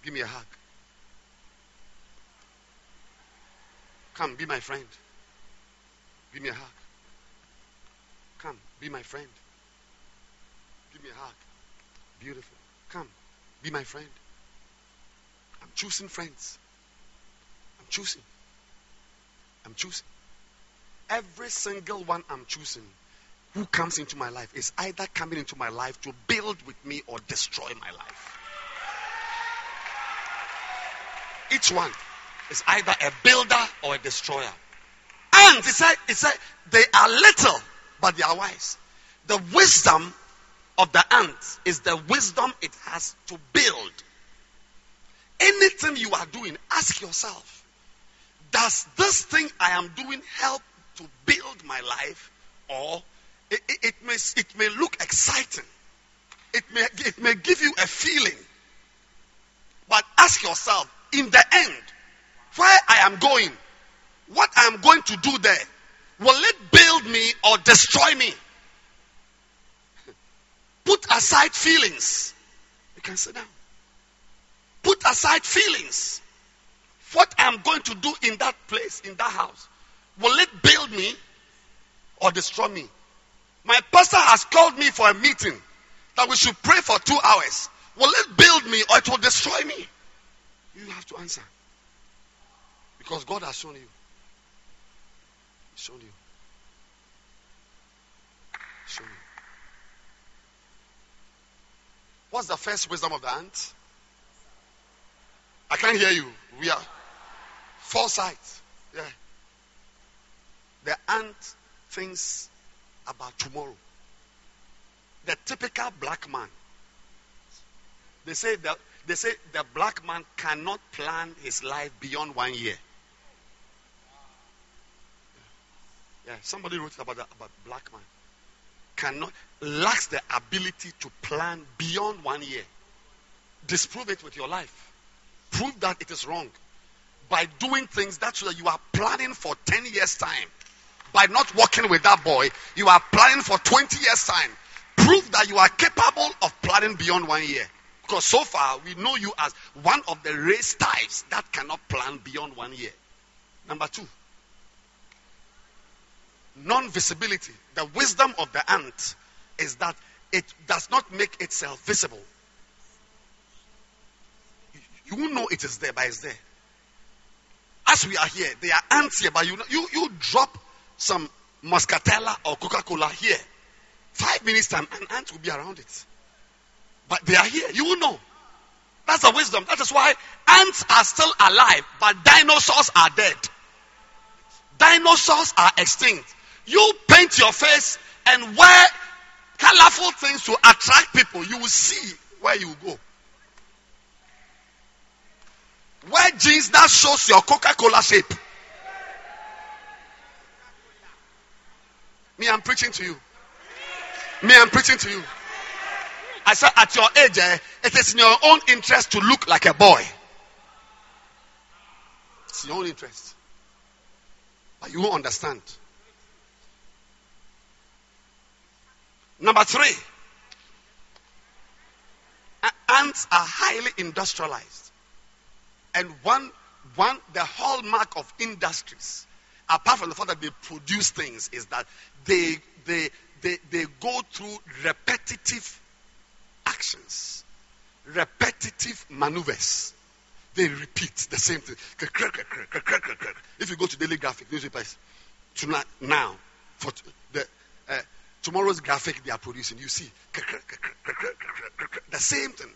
Give me a hug. Come, be my friend. Give me a hug. Come, be my friend. Give me a hug. Beautiful. Come, be my friend. I'm choosing friends. I'm choosing. I'm choosing. Every single one I'm choosing who comes into my life is either coming into my life to build with me or destroy my life. Each one is either a builder or a destroyer. And he said, they are little but they are wise. The wisdom of the ant is the wisdom it has to build. Anything you are doing, ask yourself, does this thing I am doing help to build my life? Or it, may, it may look exciting. It may, it may give you a feeling. But ask yourself, in the end, where I am going, what I am going to do there, Will it build me or destroy me? Put aside feelings. You can sit down. Put aside feelings. What I'm going to do in that place, in that house, will it build me or destroy me? My pastor has called me for a meeting that we should pray for two hours. Will it build me or it will destroy me? You have to answer. Because God has shown you. Shown you. Shown you. What's the first wisdom of the ant? I can't hear you. We are foresight. Yeah. The ant thinks about tomorrow. The typical black man. They say that they say the black man cannot plan his life beyond one year. Yeah, somebody wrote about that about black man. Cannot lacks the ability to plan beyond one year. Disprove it with your life. Prove that it is wrong. By doing things that you are planning for 10 years' time. By not working with that boy, you are planning for 20 years' time. Prove that you are capable of planning beyond one year. Because so far, we know you as one of the race types that cannot plan beyond one year. Number two, non visibility, the wisdom of the ant is that it does not make itself visible. You know it is there, but it's there. As we are here, there are ants here, but you, you, you drop some muscatella or Coca Cola here. Five minutes time, an ant will be around it. But they are here. You will know. That's the wisdom. That is why ants are still alive, but dinosaurs are dead. Dinosaurs are extinct. You paint your face and wear colorful things to attract people. You will see where you go. Wear jeans that shows your Coca-Cola shape. Me, I'm preaching to you. Me, I'm preaching to you. I said, at your age, eh, it is in your own interest to look like a boy. It's your own interest. But you won't understand. Number three, ants are highly industrialized. And one, one, the hallmark of industries, apart from the fact that they produce things, is that they, they, they, they go through repetitive actions, repetitive maneuvers. They repeat the same thing. If you go to Daily Graphic newspapers tonight, now, for the uh, tomorrow's graphic they are producing, you see the same thing.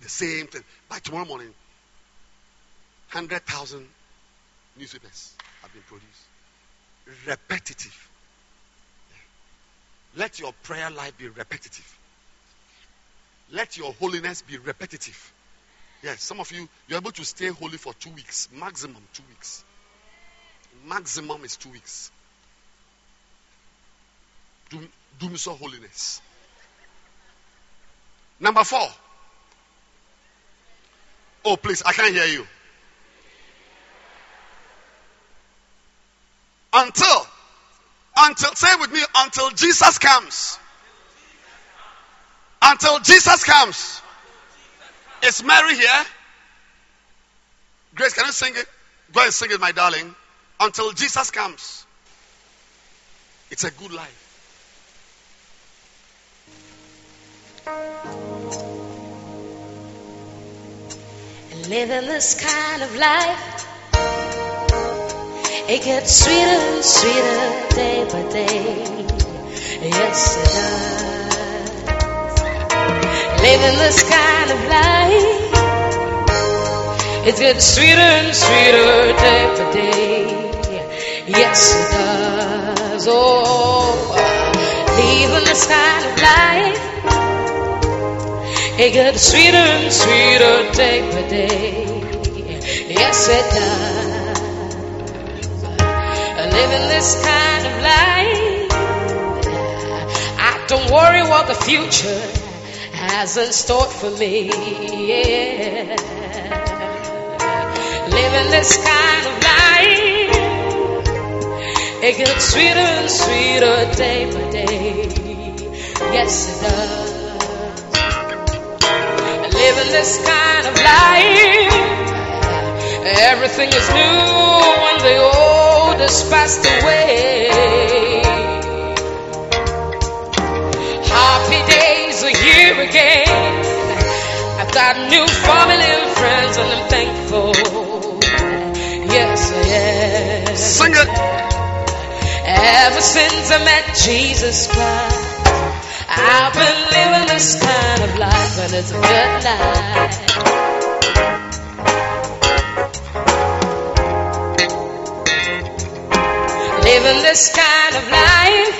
The same thing. By tomorrow morning, 100,000 newspapers have been produced. Repetitive. Let your prayer life be repetitive. Let your holiness be repetitive. Yes, some of you, you're able to stay holy for two weeks, maximum two weeks. Maximum is two weeks. Do, do so holiness. Number four. Oh, please, I can't hear you. Until until, say with me, until Jesus comes. Until Jesus comes. Is Mary here? Grace, can you sing it? Go and sing it, my darling. Until Jesus comes. It's a good life. Living this kind of life it gets sweeter and sweeter day by day. Yes, it does. Living this kind of life. It gets sweeter and sweeter day by day. Yes, it does. Oh, living this kind of life. It gets sweeter and sweeter day by day. Yes, it does living this kind of life. I don't worry what the future has in store for me. Yeah. Living this kind of life. It gets sweeter and sweeter day by day. Yes, it does. Living this kind of life. Everything is new when the old has passed away. Happy days are here again. I've got new family and friends, and I'm thankful. Yes, yes. Sing it. Ever since I met Jesus Christ, I've been living this kind of life, and it's a good life. This kind of life.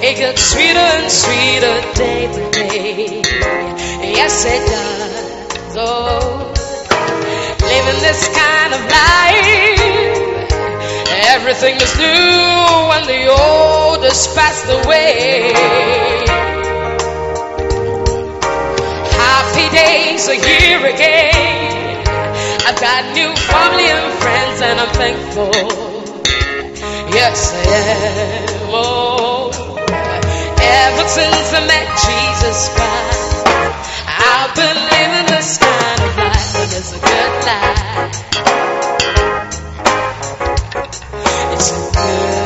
It gets sweeter and sweeter day by day. Yes, it does. Oh, living this kind of life. Everything is new and the old has passed away. Happy days are here again. I've got new family and friends, and I'm thankful. Yes, I am. Oh, ever since I met Jesus Christ, I've been living this kind of life, it's a good life. It's a good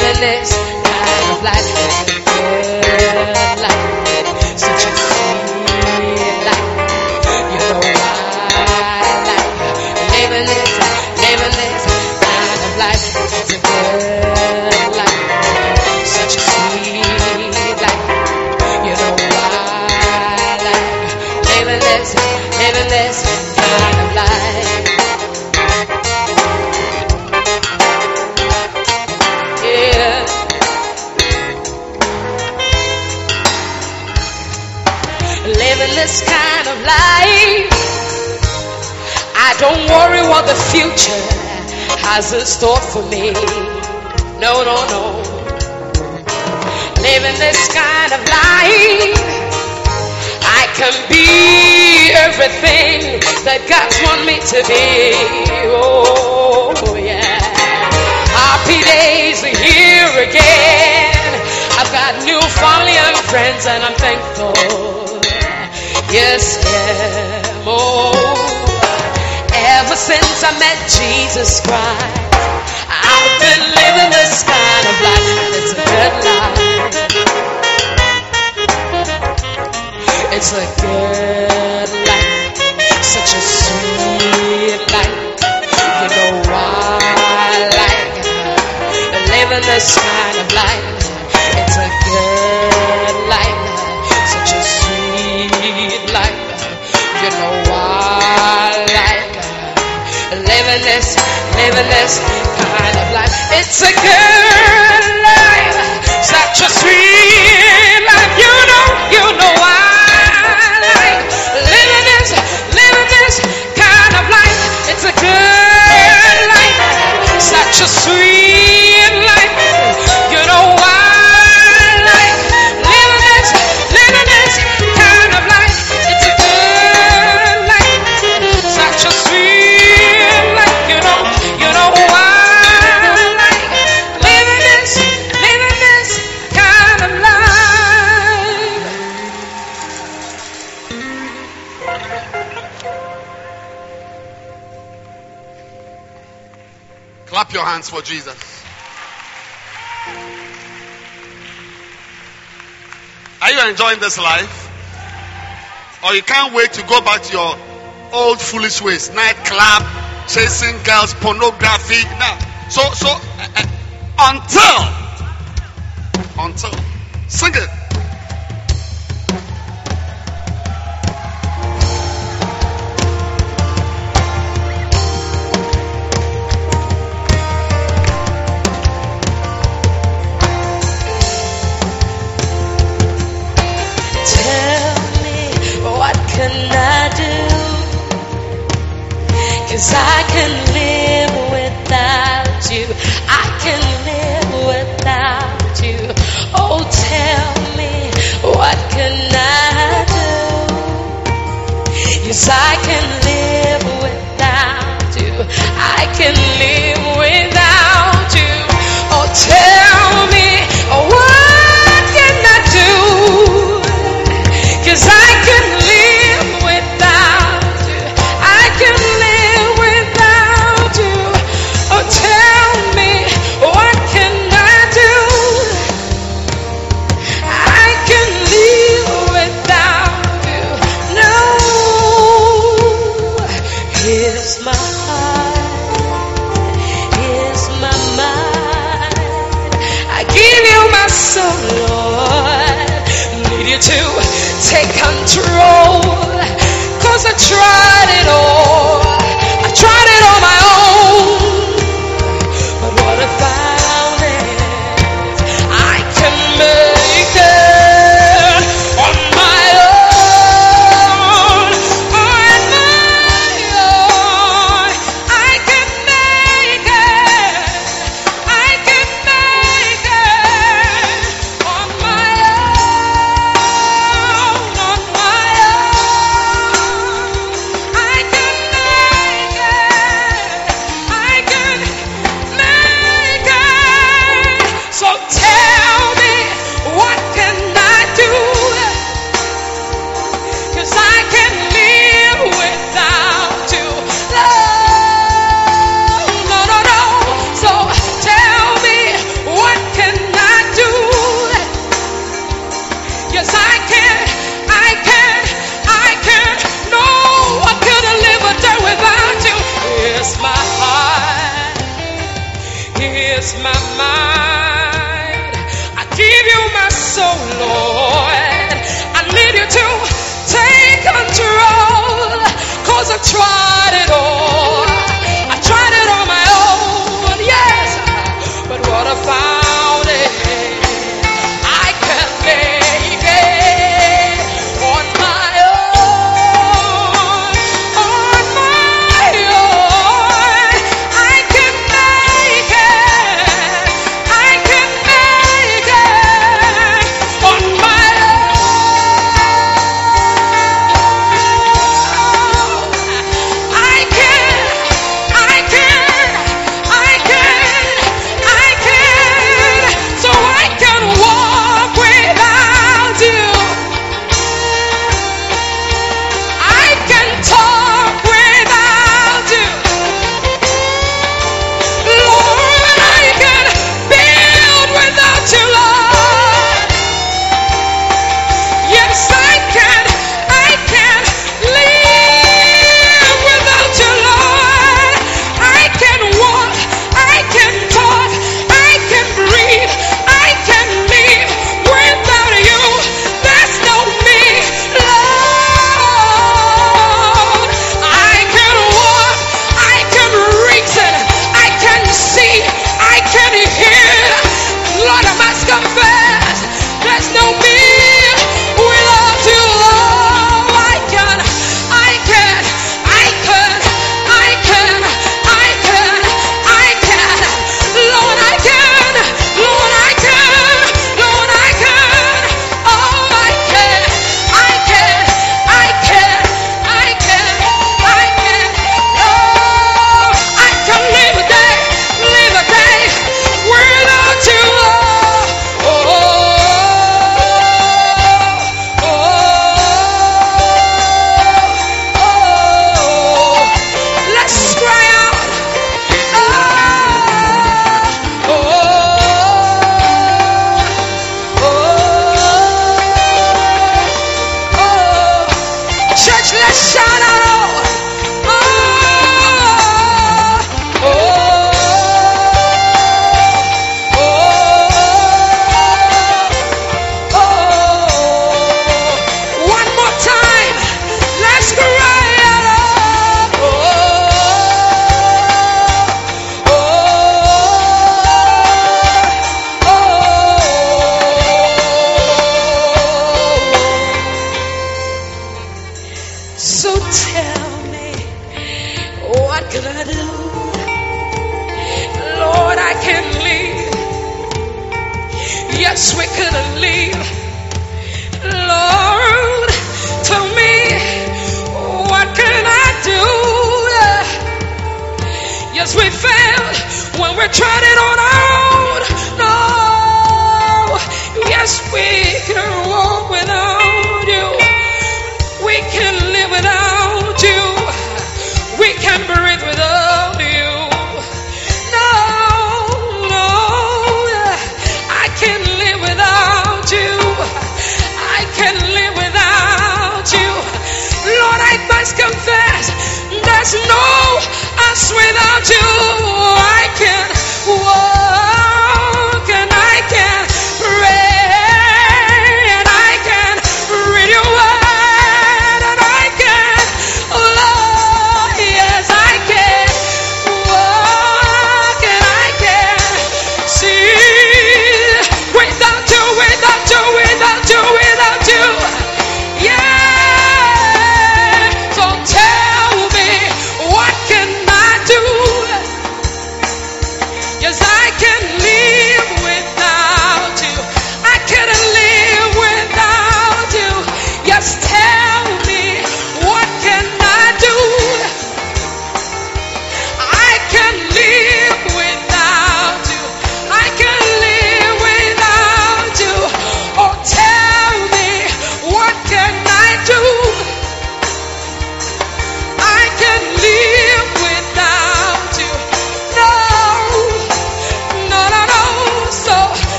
this kind of life. Don't worry what the future has in store for me. No, no, no. Living this kind of life, I can be everything that God's want me to be. Oh, yeah. Happy days are here again. I've got new family and friends, and I'm thankful. Yes, yeah. Oh, ever since I met Jesus Christ, I've been living this kind of life, and it's a good life. It's a good life, such a sweet life. You know why I like living this kind of life. It's a good life, such a sweet living this kind of life. It's a good life, such a sweet life. You know, you know why living this, living this kind of life. It's a good life, such a sweet life. This life? Or you can't wait to go back to your old foolish ways, nightclub, chasing girls, pornography. Now, so so uh, uh, until until sing it.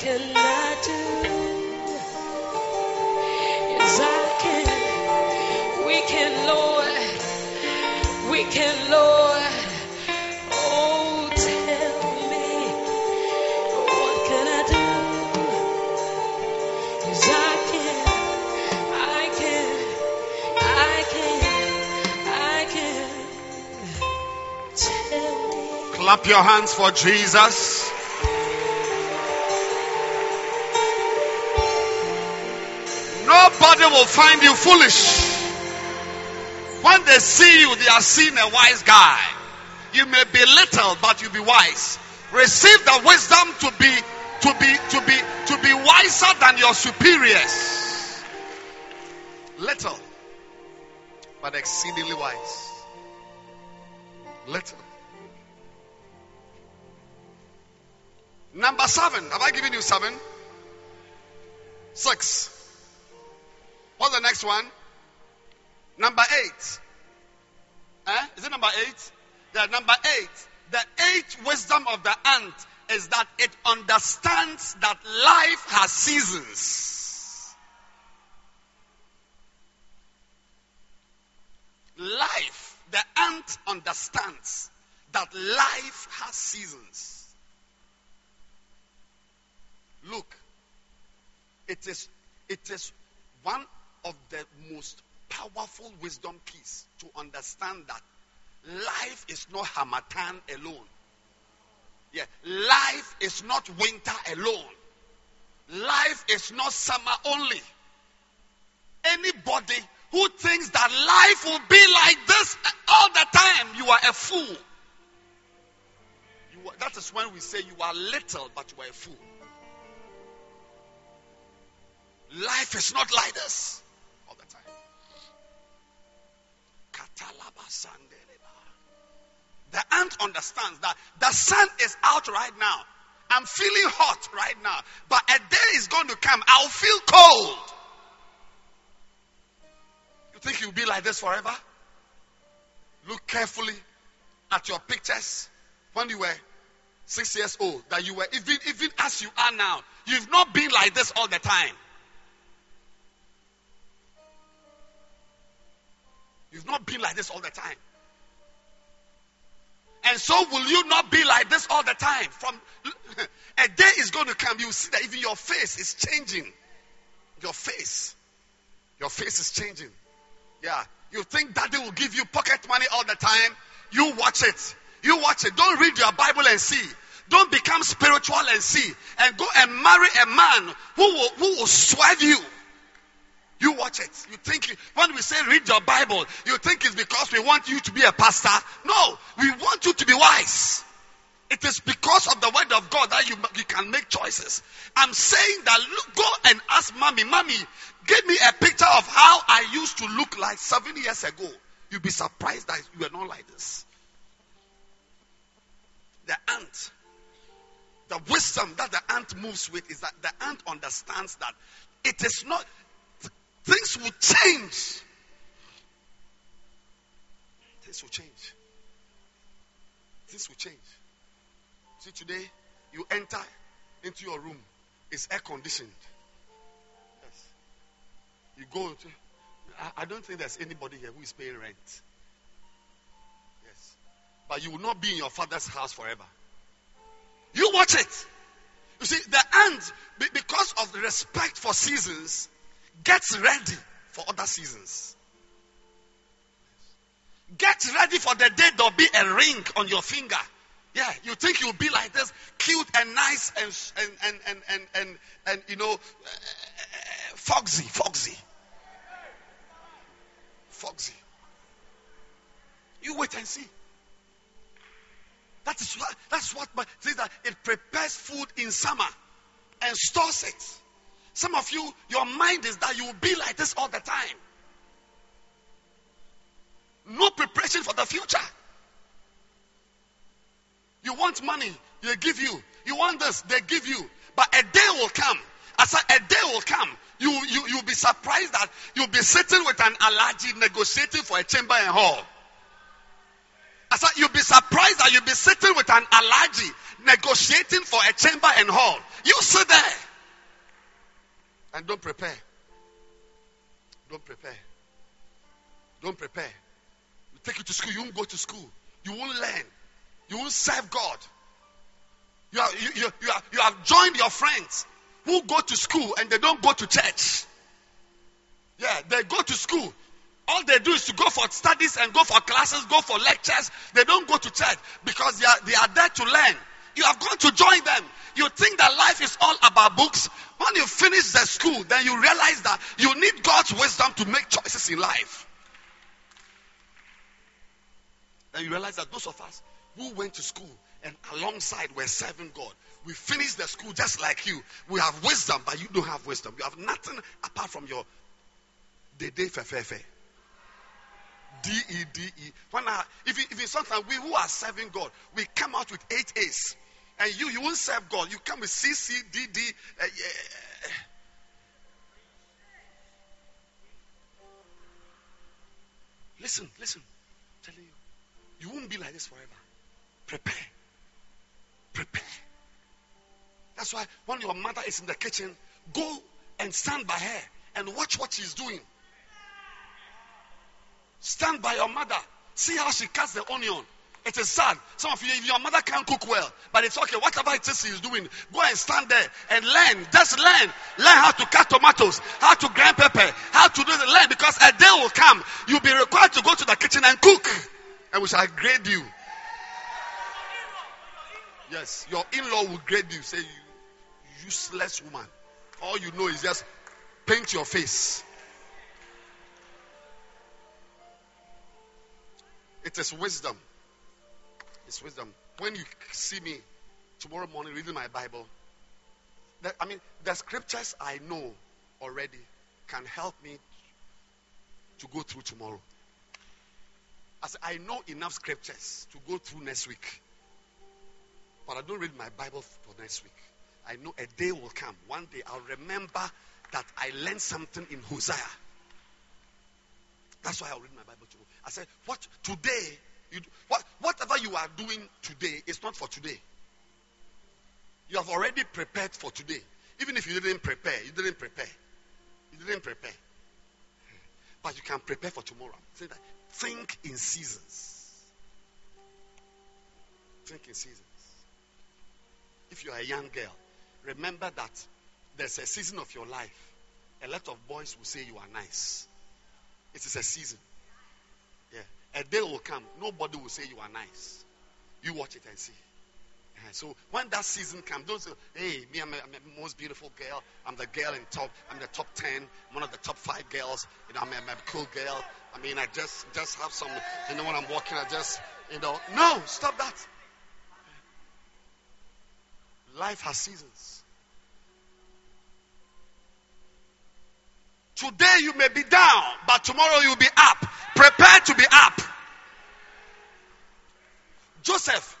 Can I do? Yes, I can. We can, Lord. We can, Lord. Oh, tell me, what can I do? I can. Clap your hands for Jesus. Find you foolish. When they see you, they are seeing a wise guy. You may be little, but you'll be wise. Receive the wisdom to be to be to be to be wiser than your superiors. Little, but exceedingly wise. Little. Number seven. Have I given you seven? Six. One? Number eight. Eh? Is it number eight? Yeah, number eight. The eighth wisdom of the ant is that it understands that life has seasons. Life, the ant understands that life has seasons. Look, it is it is one of the most powerful wisdom piece to understand that life is not Harmattan alone. Yeah, life is not winter alone. Life is not summer only. Anybody who thinks that life will be like this all the time, you are a fool. You are, that is when we say you are little, but you are a fool. Life is not like this The ant understands that the sun is out right now. I'm feeling hot right now. But a day is going to come. I'll feel cold. You think you'll be like this forever? Look carefully at your pictures when you were six years old. That you were, even, even as you are now, you've not been like this all the time. You've not been like this all the time. And so will you not be like this all the time. From a day is going to come, you see that even your face is changing. Your face. Your face is changing. Yeah. You think daddy will give you pocket money all the time? You watch it. You watch it. Don't read your Bible and see. Don't become spiritual and see. And go and marry a man who will, who will swerve you. You watch it. You think when we say read your Bible, you think it's because we want you to be a pastor. No, we want you to be wise. It is because of the word of God that you, you can make choices. I'm saying that look, go and ask mommy, mommy, give me a picture of how I used to look like seven years ago. You'll be surprised that you are not like this. The ant, the wisdom that the ant moves with is that the ant understands that it is not, things will change. Things will change. Things will change. See, today you enter into your room, it's air conditioned. Yes. You go to, I, I don't think there's anybody here who is paying rent. Yes. But you will not be in your father's house forever. You watch it. You see, the ant, because of the respect for seasons, gets ready for other seasons. Get ready for the day there'll be a ring on your finger yeah, you think you'll be like this, cute and nice and and and and and and, and you know, uh, foxy, foxy, foxy. You wait and see. That is what that's what my that it prepares food in summer and stores it. Some of you, your mind is that you will be like this all the time. No preparation for the future. You want money, they give you. You want this, they give you. But a day will come. I said, a day will come. You, you, you'll be surprised that you'll be sitting with an allergy negotiating for a chamber and hall. I said, you'll be surprised that you'll be sitting with an allergy negotiating for a chamber and hall. You sit there and don't prepare. Don't prepare. Don't prepare. We take you to school, you won't go to school. You won't learn. You won't serve God. You, are, you, you, you, are, you have joined your friends who go to school and they don't go to church. Yeah, they go to school. All they do is to go for studies and go for classes, go for lectures. They don't go to church because they are, they are there to learn. You have gone to join them. You think that life is all about books. When you finish the school, then you realize that you need God's wisdom to make choices in life. Then you realize that those of us who went to school and alongside were serving God. We finished the school just like you. We have wisdom, but you don't have wisdom. You have nothing apart from your day dede fefefe. D E D E. When I, if, if sometimes we who are serving God, we come out with eight A's, and you you won't serve God. You come with C C D D. Uh, yeah. Listen, listen. I'm telling you, you won't be like this forever. Prepare. Prepare. That's why when your mother is in the kitchen, go and stand by her and watch what she's doing. Stand by your mother. See how she cuts the onion. It is sad. Some of you, if your mother can't cook well, but it's okay. Whatever it is she's doing, go and stand there and learn. Just learn. Learn how to cut tomatoes, how to grind pepper, how to do the learn because a day will come. You'll be required to go to the kitchen and cook. And we shall grade you. Yes, your in-law will grade you, say you useless woman. All you know is just paint your face. It is wisdom. It's wisdom. When you see me tomorrow morning reading my Bible, that, I mean, the scriptures I know already can help me to go through tomorrow. As I know enough scriptures to go through next week. But I don't read my Bible for next week. I know a day will come. One day I'll remember that I learned something in Hosea. That's why I'll read my Bible tomorrow. I said, What today? You, what, whatever you are doing today is not for today. You have already prepared for today. Even if you didn't prepare, you didn't prepare. You didn't prepare. But you can prepare for tomorrow. That. Think in seasons. think in seasons. If you are a young girl, remember that there's a season of your life. A lot of boys will say you are nice. It is a season. A day will come, nobody will say you are nice. You watch it and see. Uh-huh. So when that season comes, don't say, hey, me, I'm, the most beautiful girl. I'm the girl in top. I'm the top ten. I'm one of the top five girls. You know, I'm a, I'm a cool girl. I mean, I just just have some. You know, when I'm walking, I just, you know, no, stop that. Life has seasons. Today you may be down, but tomorrow you'll be up. Prepare to be up. Joseph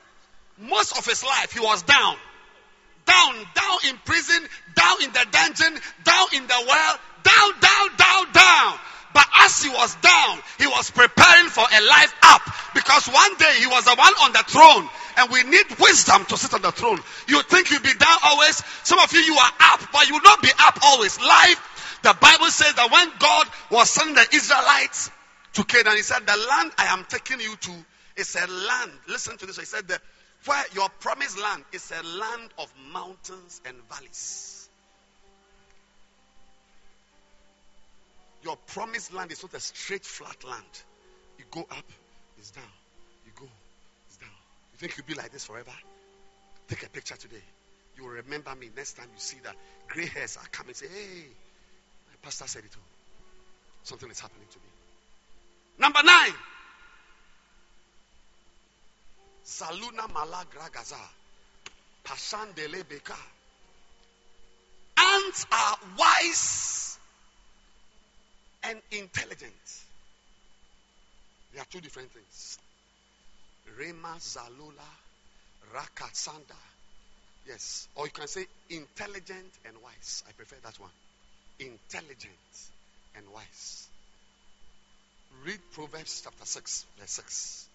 most of his life, he was down. Down, down in prison, down in the dungeon, down in the well, down, down, down, down. But as he was down, he was preparing for a life up. Because one day he was the one on the throne. And we need wisdom to sit on the throne. You think you'll be down always? Some of you, you are up, but you will not be up always. Life, the Bible says that when God was sending the Israelites to Canaan, he said, the land I am taking you to is a land. Listen to this. He said, where your promised land is a land of mountains and valleys. Your promised land is not a straight, flat land. You go up, it's down. You go, it's down. You think you'll be like this forever? Take a picture today. You will remember me next time you see that gray hairs are coming. Say, hey, my pastor said it too. Something is happening to me. Number nine. Saluna malagragaza. Pashandele beka. Ants are wise and intelligent. They are two different things. Rema Zalula Rakatsanda. Yes. Or you can say intelligent and wise. I prefer that one. Intelligent and wise. Read Proverbs chapter 6, verse 6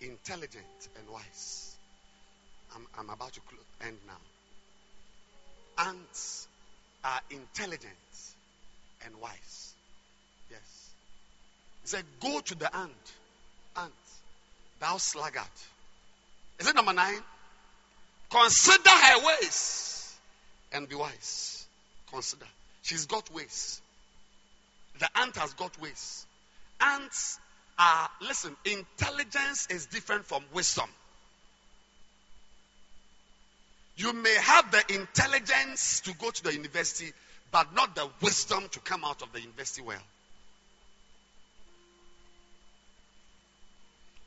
intelligent and wise. I'm, I'm about to close, end now. Ants are intelligent and wise. Yes. He said, Go to the ant, ant, thou sluggard. Is it number nine? Consider her ways and be wise. Consider. She's got ways. The ant has got ways. Ants are, listen, intelligence is different from wisdom. You may have the intelligence to go to the university, but not the wisdom to come out of the university well.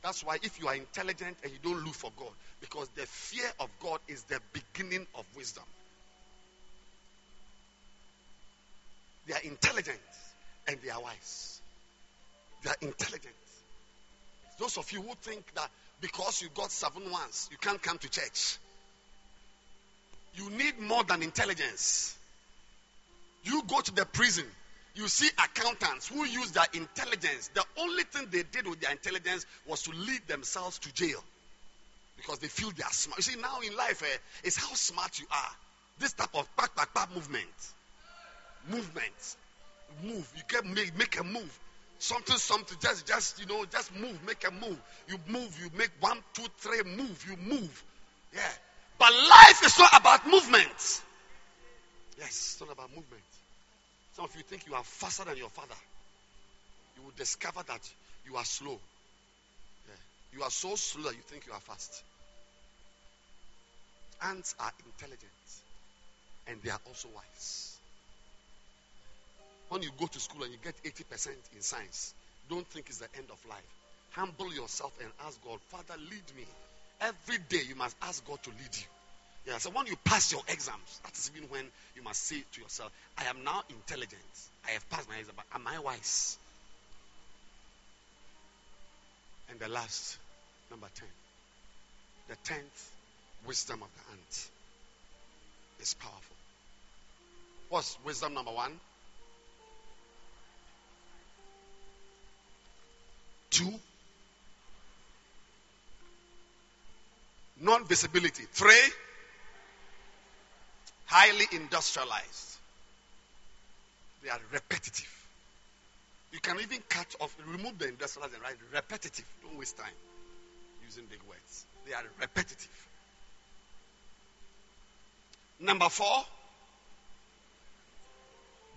That's why if you are intelligent and you don't look for God, because the fear of God is the beginning of wisdom. They are intelligent and they are wise. They are intelligent. Those of you who think that because you got seven ones, you can't come to church. You need more than intelligence. You go to the prison, you see accountants who use their intelligence. The only thing they did with their intelligence was to lead themselves to jail because they feel they are smart. You see, now in life, eh, it's how smart you are. This type of back, back, back movement. Movement. Move. You can make, make a move something, something, just, just, you know, just move, make a move. You move, you make one, two, three, move, you move. Yeah. But life is not about movement. Yes, it's not about movement. Some of you think you are faster than your father. You will discover that you are slow. Yeah. You are so slow that you think you are fast. Ants are intelligent and they are also wise. When you go to school and you get 80% in science, don't think it's the end of life. Humble yourself and ask God, Father, lead me. Every day you must ask God to lead you. Yeah, so when you pass your exams, that is even when you must say to yourself, I am now intelligent. I have passed my exam, but am I wise? And the last, number 10. The tenth wisdom of the ant is powerful. What's wisdom number one? Two, non visibility. Three, highly industrialized. They are repetitive. You can even cut off, remove the industrialized write repetitive. Don't waste time. Using big words. They are repetitive. Number four,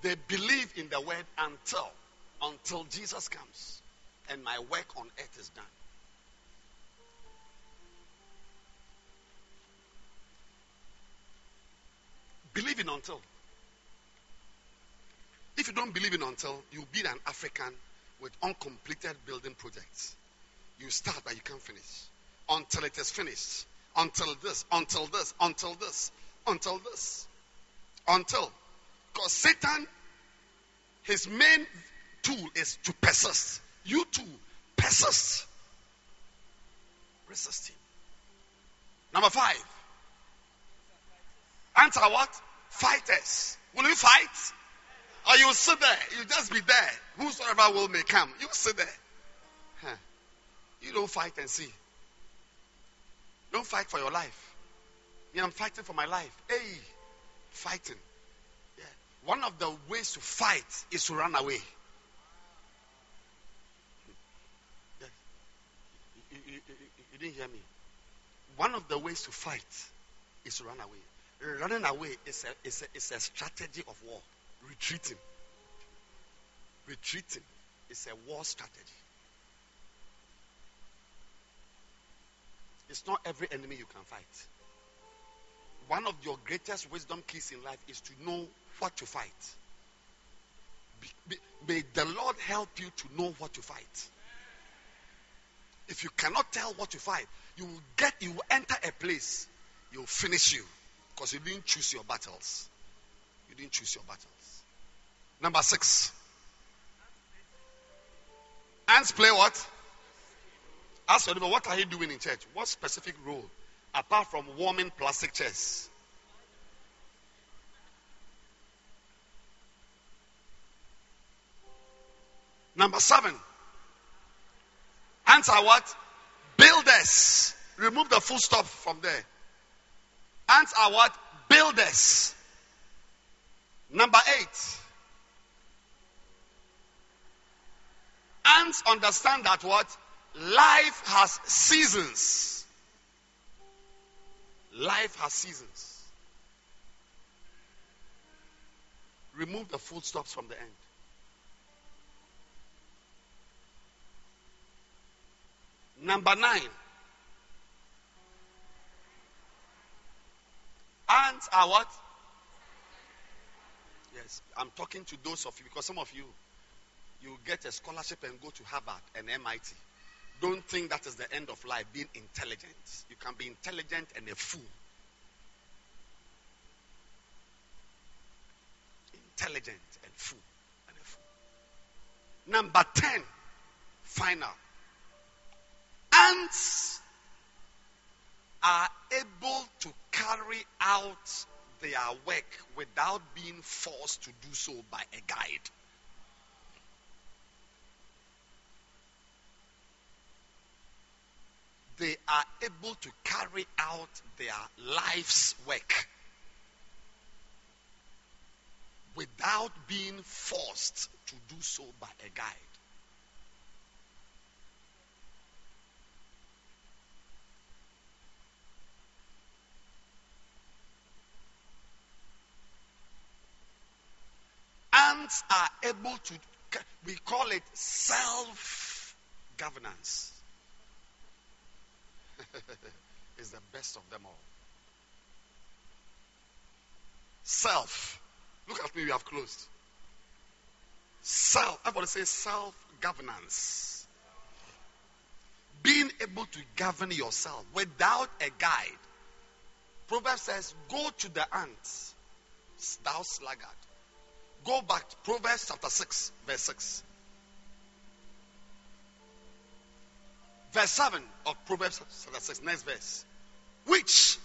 they believe in the word until until Jesus comes and my work on earth is done. Believe in until. If you don't believe in until, you'll be an African with uncompleted building projects. You start, but you can't finish. Until it is finished. Until this, until this, until this, until this. Until. Because Satan, his main tool is to persist. You too, persist. Resist him. Number five. Answer what? Fighters. Will you fight? Or you sit there. You just be there. Whosoever will may come. You sit there. Huh. You don't fight and see. Don't fight for your life. Yeah, I'm fighting for my life. Hey, fighting. Yeah. One of the ways to fight is to run away. You, you, didn't hear me. One of the ways to fight is to run away. Running away is a, is a, is a strategy of war. Retreating. Retreating is a war strategy. It's not every enemy you can fight. One of your greatest wisdom keys in life is to know what to fight. Be, be, may the Lord help you to know what to fight. If you cannot tell what you fight, you will get, you will enter a place, you will finish you because you didn't choose your battles. You didn't choose your battles. Number six. Ants play what? Ask your neighbor, what are you doing in church? What specific role? Apart from warming plastic chairs. Number seven. Ants are what? Builders. Remove the full stop from there. Ants are what? Builders. Number eight. Ants understand that what? Life has seasons. Life has seasons. Remove the full stops from the end. Number nine. Ants are what? Yes, I'm talking to those of you because some of you, you get a scholarship and go to Harvard and MIT. Don't think that is the end of life, being intelligent. You can be intelligent and a fool. Intelligent and fool. And a fool. Number 10, final. Ants are able to carry out their work without being forced to do so by a guide. They are able to carry out their life's work without being forced to do so by a guide. Ants are able to, we call it self governance. is the best of them all. Self. Look at me, we have closed. Self. Everybody say self governance. Being able to govern yourself without a guide. Proverbs says, Go to the ants, thou sluggard. Go back to Proverbs chapter 6, verse 6. Verse 7 of Proverbs chapter 6, next verse. Which,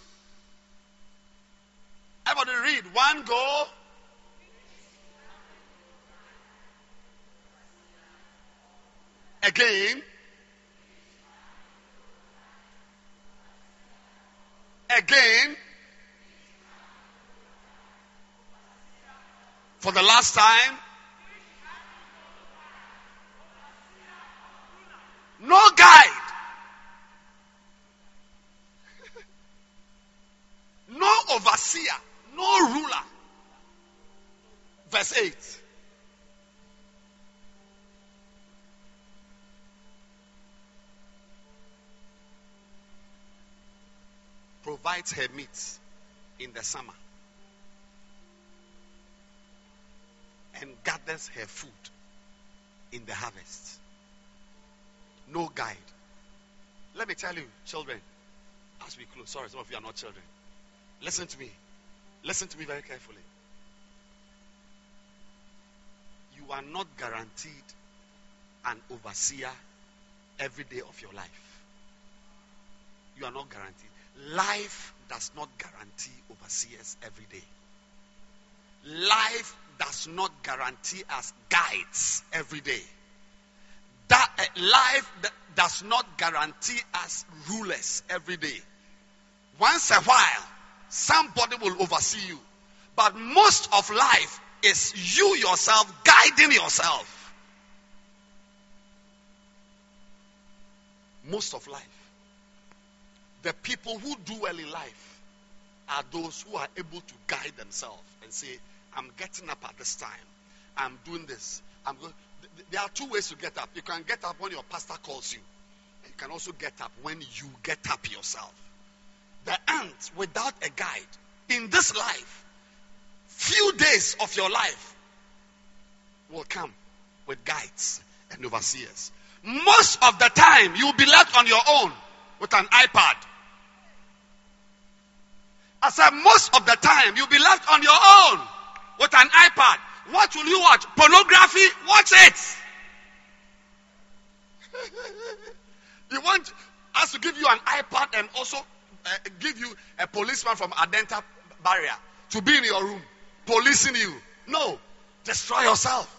everybody read, one go. Again. Again. for the last time? No guide. no overseer. No ruler. Verse 8. Provides her meat in the summer. And gathers her food in the harvest. No guide. Let me tell you, children, as we close, sorry, some of you are not children. Listen to me. Listen to me very carefully. You are not guaranteed an overseer every day of your life. You are not guaranteed. Life does not guarantee overseers every day. Life does not guarantee us guides every day. That uh, life does not guarantee us rulers every day. Once a while, somebody will oversee you. But most of life is you yourself guiding yourself. Most of life. The people who do well in life are those who are able to guide themselves and say, I'm getting up at this time. I'm doing this. I'm going. There are two ways to get up. You can get up when your pastor calls you. You can also get up when you get up yourself. The ant without a guide in this life, few days of your life will come with guides and overseers. Most of the time, you'll be left on your own with an iPad. I said, most of the time, you'll be left on your own with an iPad. What will you watch? Pornography? Watch it. you want us to give you an iPad and also uh, give you a policeman from Adenta barrier to be in your room policing you. No, destroy yourself.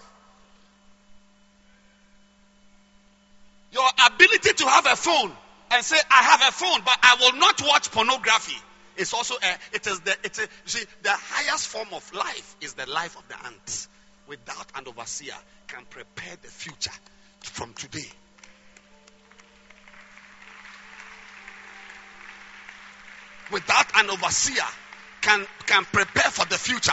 Your ability to have a phone and say, I have a phone, but I will not watch pornography. It's also a, it is the it is, see the highest form of life is the life of the ant. Without an overseer, can prepare the future from today. Without an overseer, can can prepare for the future.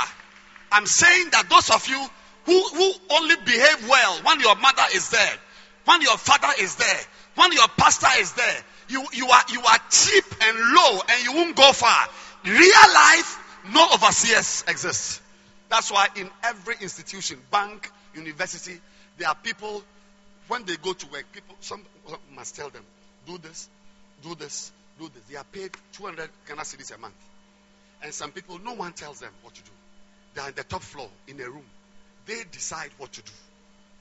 I'm saying that those of you who, who only behave well when your mother is there, when your father is there, when your pastor is there, you, you, are, you are cheap and low and you won't go far. Real life, no overseers exist. That's why in every institution, bank, university, there are people, when they go to work, people, some must tell them, do this, do this, do this. They are paid 200 Ghana cedis a month. And some people, no one tells them what to do. They are in the top floor in a room. They decide what to do.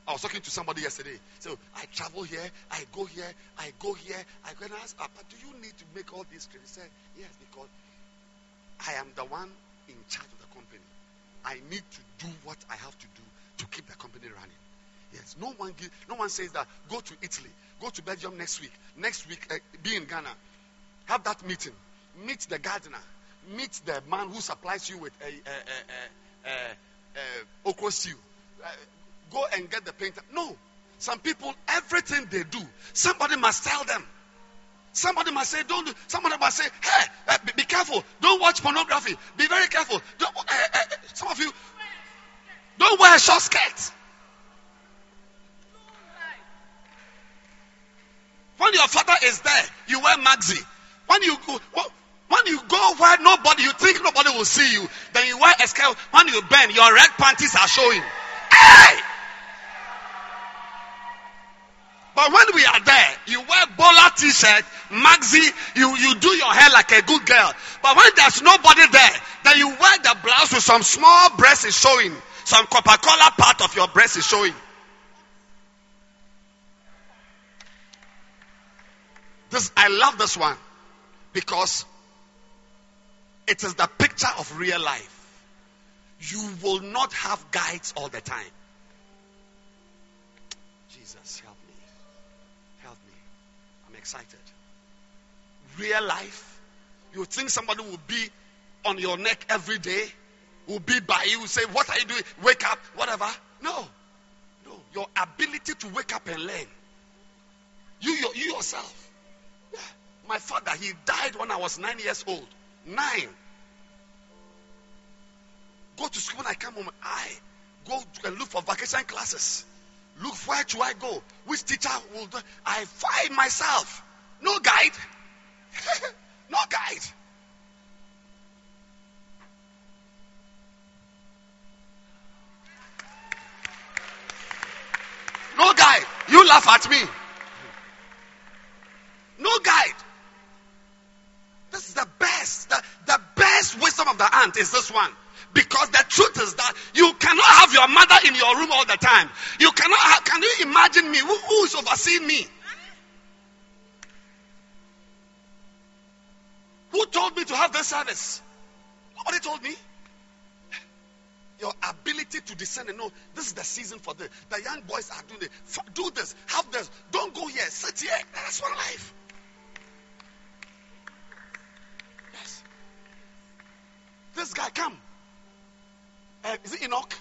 I was talking to somebody yesterday. So I travel here, I go here, I go here, I go and ask, but do you need to make all these trips? He said, yes, because I am the one in charge of the company. I need to do what I have to do to keep the company running. Yes, no one give, no one says that go to Italy, go to Belgium next week, next week uh, be in Ghana, have that meeting, meet the gardener, meet the man who supplies you with a, a, a, a, a, a okra stew. Eh, Go and get the painter. No. Some people, everything they do, somebody must tell them. Somebody must say, don't do. Somebody must say, hey, uh, be, be, careful. Don't watch pornography. Be very careful. Uh, uh, some of you, don't wear a short skirt. When your father is there, you wear maxi. When you go, when you go where nobody, you think nobody will see you, then you wear a skirt. When you bend, your red panties are showing. Hey! But when we are there, you wear bowler t-shirt, maxi, you, you do your hair like a good girl. But when there's nobody there, then you wear the blouse with some small breast is showing. Some Coca-Cola part of your breast is showing. This, I love this one because it is the picture of real life. You will not have guides all the time. Jesus, help me. Help me. I'm excited. Real life, you think somebody will be on your neck every day, will be by you, say, What are you doing? Wake up, whatever. No. No. Your ability to wake up and learn. You, you, you yourself. Yeah. My father, he died when I was nine years old. Nine. go to school when I come home. I go and look for vacation classes. Look where do I go? Which teacher will do? I find myself. No guide. no guide. No guide. You laugh at me. No guide. This is the best. The, the best wisdom of the ant is this one. Because the truth is that you cannot have your mother in your room all the time. You cannot have, can you imagine me? Who, who is overseeing me? Who told me to have this service? Nobody told me. Your ability to discern and know this is the season for this. The young boys are doing. Do this, have this. Don't go here, sit here. That's one life. Yes. This guy, come. Uh, is it Enoch?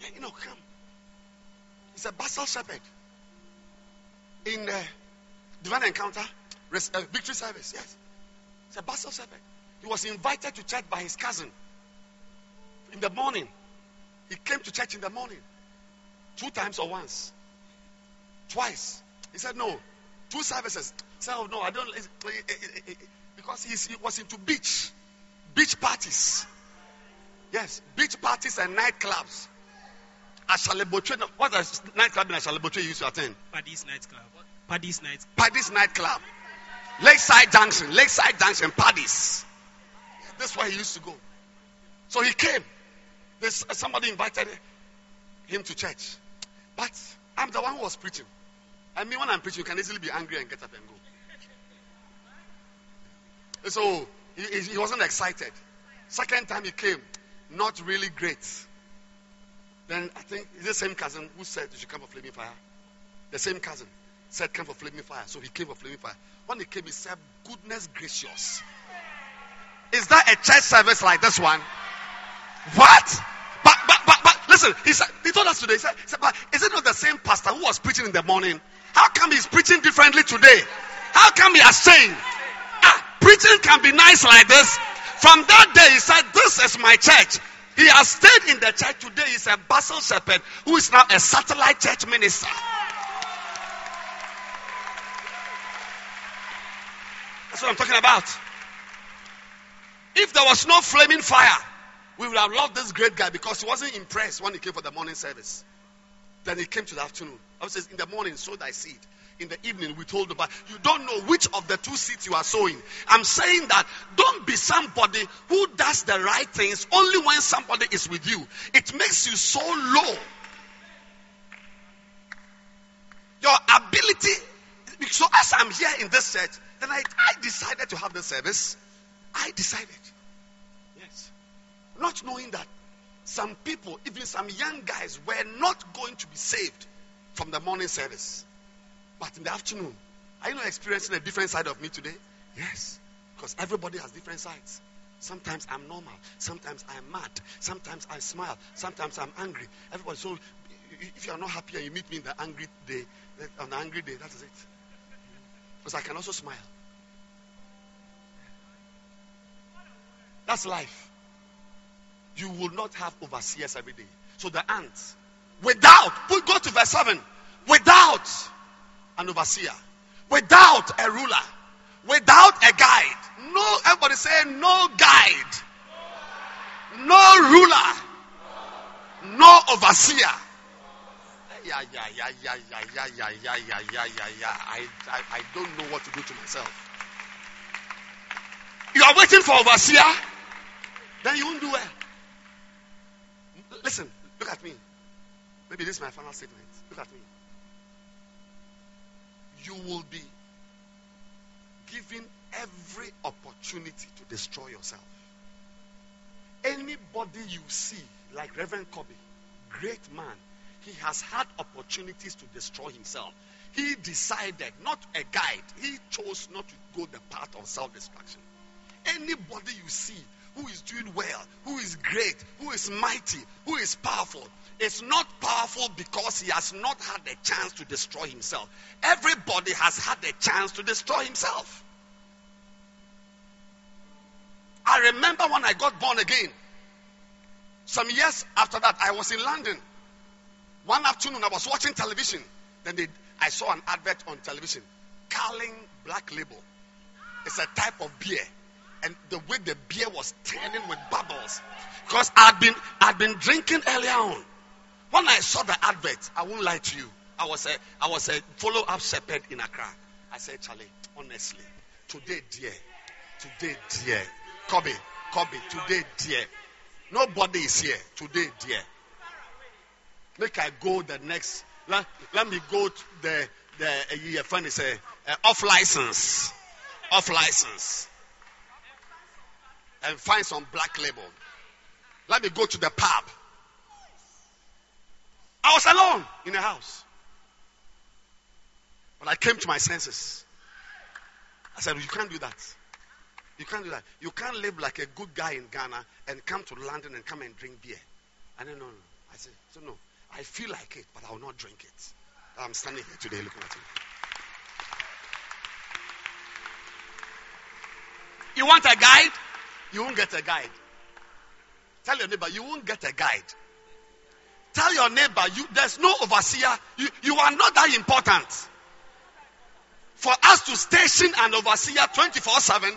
Yeah, Enoch, come. He's a basal shepherd in uh, divine encounter, res- uh, victory service. Yes, he's a basal shepherd. He was invited to church by his cousin in the morning. He came to church in the morning, two times or once, twice. He said no, two services. He said, oh no, I don't, because he was into beach, beach parties. Yes, beach parties and nightclubs. Ashaley Botwe, what is nightclub in Ashaley Botwe you used to attend? Paddy's nightclub. Paddy's night. Paddy's nightclub. Lakeside Junction, Lakeside Junction, Paddy's. That's where he used to go. So he came. This, uh, somebody invited him to church. But I'm the one who was preaching. I mean, when I'm preaching, you can easily be angry and get up and go. So he, he wasn't excited. Second time he came, not really great. Then I think it's the same cousin who said you should come for flaming fire. The same cousin said come for flaming fire. So he came for flaming fire. When he came, he said, Goodness gracious. Is that a church service like this one? What? But but but but listen, he said he told us today, he said, he said, but is it not the same pastor who was preaching in the morning? How come he's preaching differently today? How come he has changed? Ah, preaching can be nice like this. From that day, he said, This is my church. He has stayed in the church today. He's a basal shepherd who is now a satellite church minister. That's what I'm talking about. If there was no flaming fire, we would have loved this great guy because he wasn't impressed when he came for the morning service. Then he came to the afternoon. I says, In the morning, sow thy seed in the evening we told about you don't know which of the two seeds you are sowing. I'm saying that don't be somebody who does the right things only when somebody is with you. It makes you so low. Your ability so as i'm here in this church then i, I decided to have the service. I decided. Yes. Not knowing that some people even some young guys were not going to be saved from the morning service but in the afternoon, are you not experiencing a different side of me today? Yes. Because everybody has different sides. Sometimes I'm normal. Sometimes I'm mad. Sometimes I smile. Sometimes I'm angry. Everybody. So if you are not happy and you meet me in the angry day, on the angry day, that is it. Because I can also smile. That's life. You will not have overseers every day. So the ants, without, go to verse 7, without an overseer, without a ruler, without a guide. No, everybody say no guide, no ruler, no overseer. Yeah, yeah, yeah, yeah, yeah, yeah, yeah, yeah, yeah, yeah, yeah, yeah. I, I, I don't know what to do to myself. You are waiting for overseer, then you won't do well. Listen, look at me. Maybe this is my final statement. Look at me you will be given every opportunity to destroy yourself. Anybody you see, like Reverend Kobe, great man, he has had opportunities to destroy himself. He decided, not a guide, he chose not to go the path of self destruction. Anybody you see who is doing well, who is great, who is mighty, who is powerful, is not powerful because he has not had a chance to destroy himself. Everybody has had a chance to destroy himself. I remember when I got born again. Some years after that, I was in London. One afternoon, I was watching television. Then they, I saw an advert on television. Carling Black Label. It's a type of beer. And the way the beer was turning with bubbles. Because I'd been, I'd been drinking earlier on. When I saw the advert, I won't lie to you. I was a, I was a follow up shepherd in Accra. I said, Charlie, honestly, today, dear, today, dear, Kobe, Kobe, today, dear, nobody is here. Today, dear, make I go the next. Let, let me go to the the uh, is a uh, off license, off license, and find some black label. Let me go to the pub. I was alone in the house. But I came to my senses. I said, You can't do that. You can't do that. You can't live like a good guy in Ghana and come to London and come and drink beer. I said, No, no. I said, So no. I feel like it, but I will not drink it. I'm standing here today looking at you. You want a guide? You won't get a guide. Tell your neighbor, you won't get a guide. Tell your neighbor, you, there's no overseer. You, you are not that important. For us to station an overseer 24 7,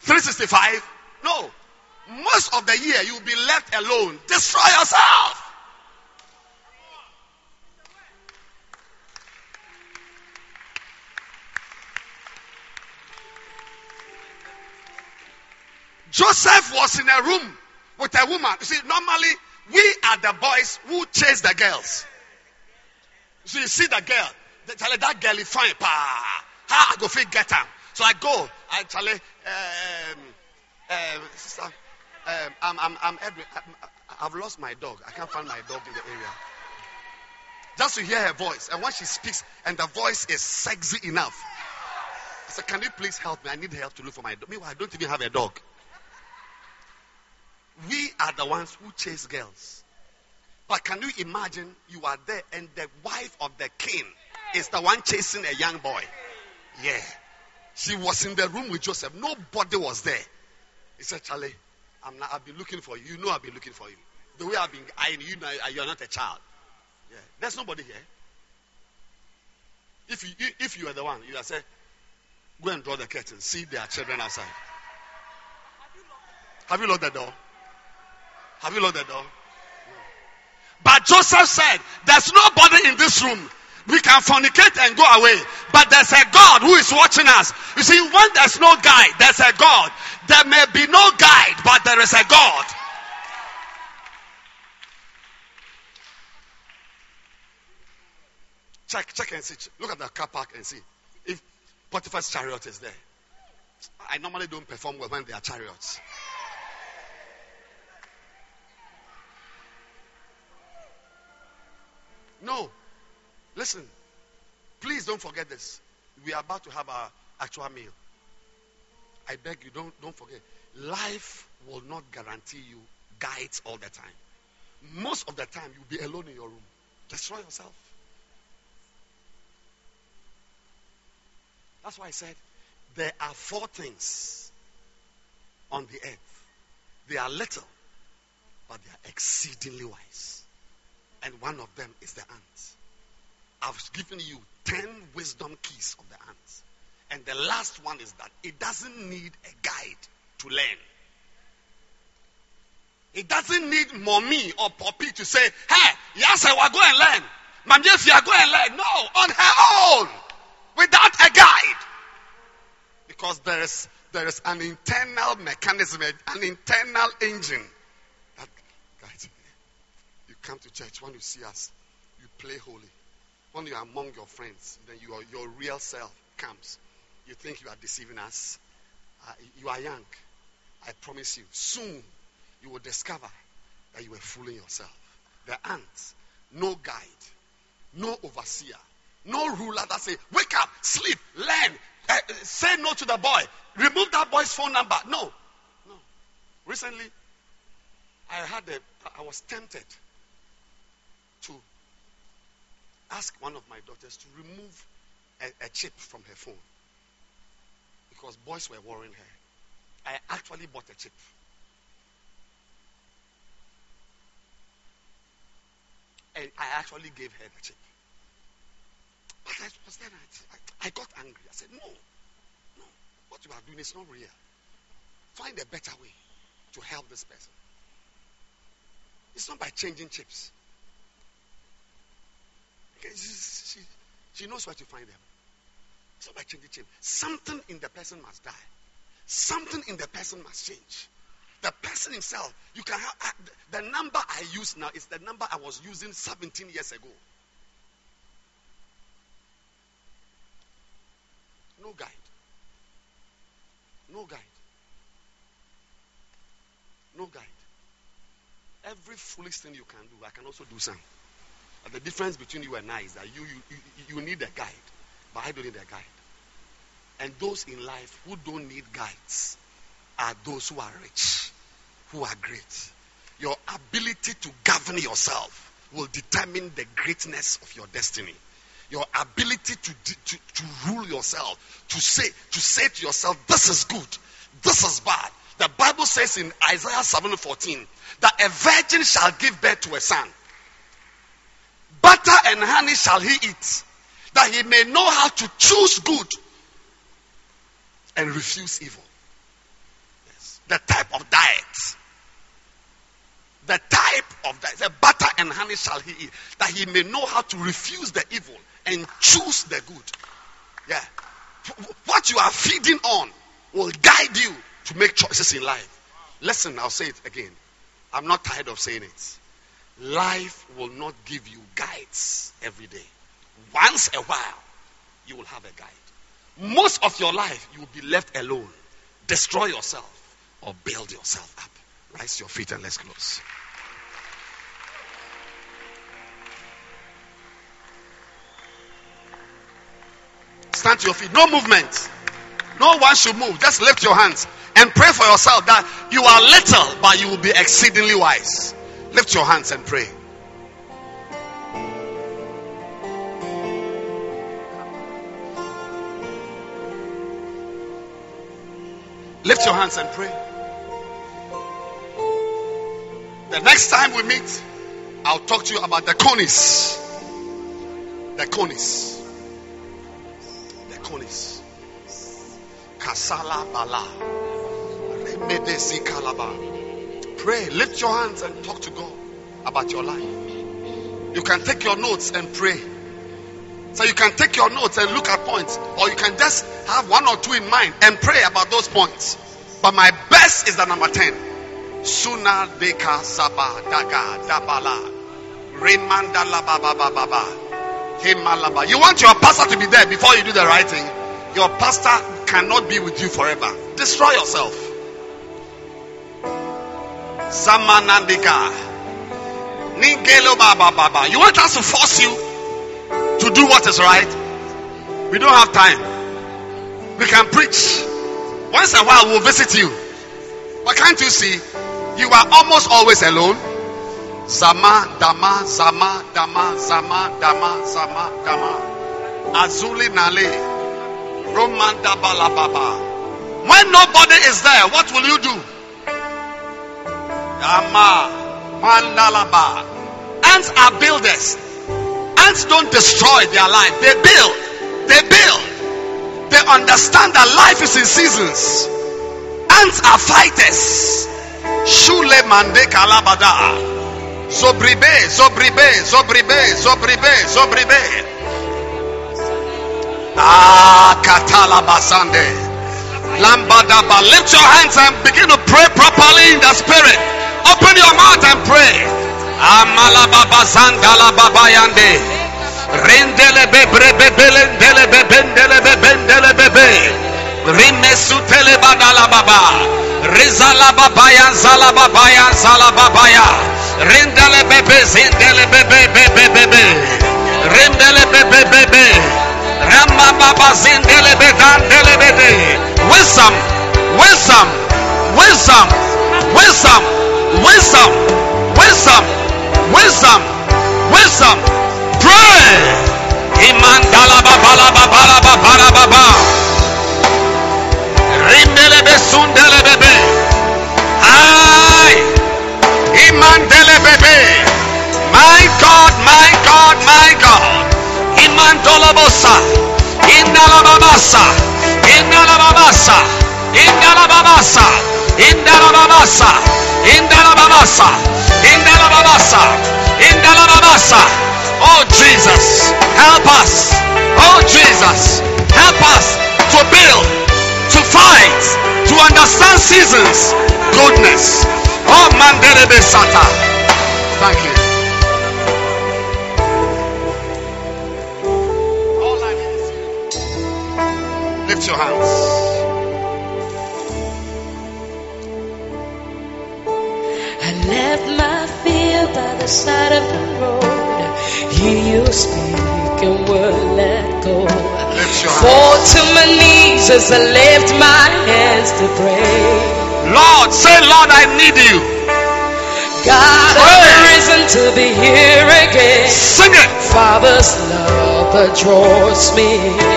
365, no. Most of the year you'll be left alone. Destroy yourself. Joseph was in a room with a woman. You see, normally we are the boys who chase the girls. So you see the girl. They tell her that girl is fine. Pa. How I go fit get her? So I go. I tell her, um, um, sister, um, I'm, I'm, I'm Edwin. I, have lost my dog. I can't find my dog in the area. Just to hear her voice. And when she speaks, and the voice is sexy enough. I said, Can you please help me? I need help to look for my dog. Meanwhile, I don't even have a dog. We are the ones who chase girls. But can you imagine you are there and the wife of the king is the one chasing a young boy? Yeah. She was in the room with Joseph. Nobody was there. He said, Charlie, I'm not, I've been looking for you. You know I've been looking for you. The way I've been eyeing you, know you're not a child. Yeah. There's nobody here. If you, if you are the one, you are say, go and draw the curtain. See there are children outside. Have you locked the door? Have you locked the door? But Joseph said, There's nobody in this room. We can fornicate and go away. But there's a God who is watching us. You see, when there's no guide, there's a God. There may be no guide, but there is a God. Check, check and see. Look at the car park and see. If Potiphar's chariot is there. I normally don't perform well when there are chariots. No. Listen. Please don't forget this. We are about to have our actual meal. I beg you, don't, don't forget. Life will not guarantee you guides all the time. Most of the time, you'll be alone in your room. Destroy yourself. That's why I said there are four things on the earth. They are little, but they are exceedingly wise and one of them is the ants. I've given you 10 wisdom keys of the ants. And the last one is that it doesn't need a guide to learn. It doesn't need mommy or poppy to say, hey, yes, I will go and learn. Mom, yes, you are going and learn. No, on her own, without a guide. Because there is, there is an internal mechanism, an internal engine come to church, when you see us, you play holy. When you are among your friends, then your, your real self comes. You think you are deceiving us. Uh, you are young. I promise you, soon you will discover that you were fooling yourself. The ants, no guide, no overseer, no ruler that say, wake up, sleep, learn, uh, say no to the boy, remove that boy's phone number. No, no. Recently, I had a, I was tempted to ask one of my daughters to remove a, a chip from her phone because boys were worrying her. I actually bought a chip. And I actually gave her the chip. But I was then, I, I got angry. I said, no, no, what you are doing is not real. Find a better way to help this person. It's not by changing chips. She, she, knows where to find them. It's by changing chips. Something in the person must die. Something in the person must change. The person himself, you can have uh, the number I use now is the number I was using 17 years ago. No guide. No guide. No guide. Every foolish thing you can do, I can also do some. The difference between you and I is that you, you, you, you need a guide, but I don't need a guide. And those in life who don't need guides are those who are rich, who are great. Your ability to govern yourself will determine the greatness of your destiny. Your ability to, to, to rule yourself, to say, to say to yourself, this is good, this is bad. The Bible says in Isaiah 7:14 that a virgin shall give birth to a son. Butter and honey shall he eat, that he may know how to choose good and refuse evil. Yes. The type of diet. The type of diet. The butter and honey shall he eat, that he may know how to refuse the evil and choose the good. Yeah. What you are feeding on will guide you to make choices in life. Listen, I'll say it again. I'm not tired of saying it. Life will not give you guides every day. Once a while, you will have a guide. Most of your life, you will be left alone. Destroy yourself or build yourself up. Rise your feet and let's close. Stand to your feet. No movement. No one should move. Just lift your hands and pray for yourself that you are little, but you will be exceedingly wise. Lift your hands and pray. Lift your hands and pray. The next time we meet, I'll talk to you about the conies. The conies. The conies. Kasala bala. Remedesi kalaba. Pray. Lift your hands and talk to God about your life. You can take your notes and pray. So you can take your notes and look at points, or you can just have one or two in mind and pray about those points. But my best is the number 10. Suna deka saba daga dabala. Remanda la ba ba ba ba ba. Himalaba. You want your pastor to be there before you do the right thing. Your pastor cannot be with you forever. Destroy yourself. Samanandika. Ningelo ba ba ba ba. You want us to force you to do what is right? We don't have time. We can preach. Once in a while, we'll visit you. But can't you see? You are almost always alone. Zama, Dama, Zama, Dama, Zama, Dama, Zama, Dama. Azuli Nale. Romanda Balababa. When nobody is there, what will you do? Yama, Mandalaba. Ants are builders. Ants don't destroy their life, they build. They build. They understand that life is in seasons. Ants are fighters. Shule mande kalabada. Zobribe, zobribe, zobribe, zobribe, zobribe. Ah, katala basande. Lambadaba. Lift your hands and begin to pray properly in the spirit. Open your mouth and pray. Amalababa zandala babayande. Rendele bebre bebele ndele bebendele bebendele bebe. Rimesutele badala baba. Rizala babaya zala babaya zala babaya. Rendele bebe zindele bebe bebe bebe. Rendele bebe bebe. Rama baba zindele bedandele bebe. Wisdom, wisdom, wisdom, wisdom, wisdom, wisdom, wisdom, wisdom. Pray. Imandala babala babala babala baba. Rindele besundele bebe. Ay. Imandele bebe. My God, my God. babasa. Indala babasa. Indala babasa. Indala babasa. Indala babasa. Indala babasa. Indala babasa. Indala babasa. Oh Jesus, help us. Oh Jesus, help us to build, to fight, to understand seasons, goodness. Oh Mandere Sata. Thank you. Lift your hands. I left my fear by the side of the road. Hear you speak and word let go. Lift your hands. Fall to my knees as I lift my hands to pray. Lord, say, Lord, I need you. God has risen to be here again. Sing it. Father's love that draws me in.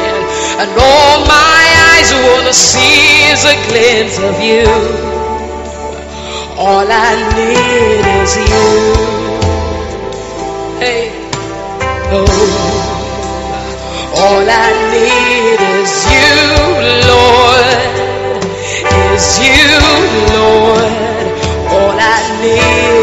And all my eyes wanna see is a glimpse of you. All I need is you. Hey, oh. All I need is you, Lord. Is you, Lord. All I need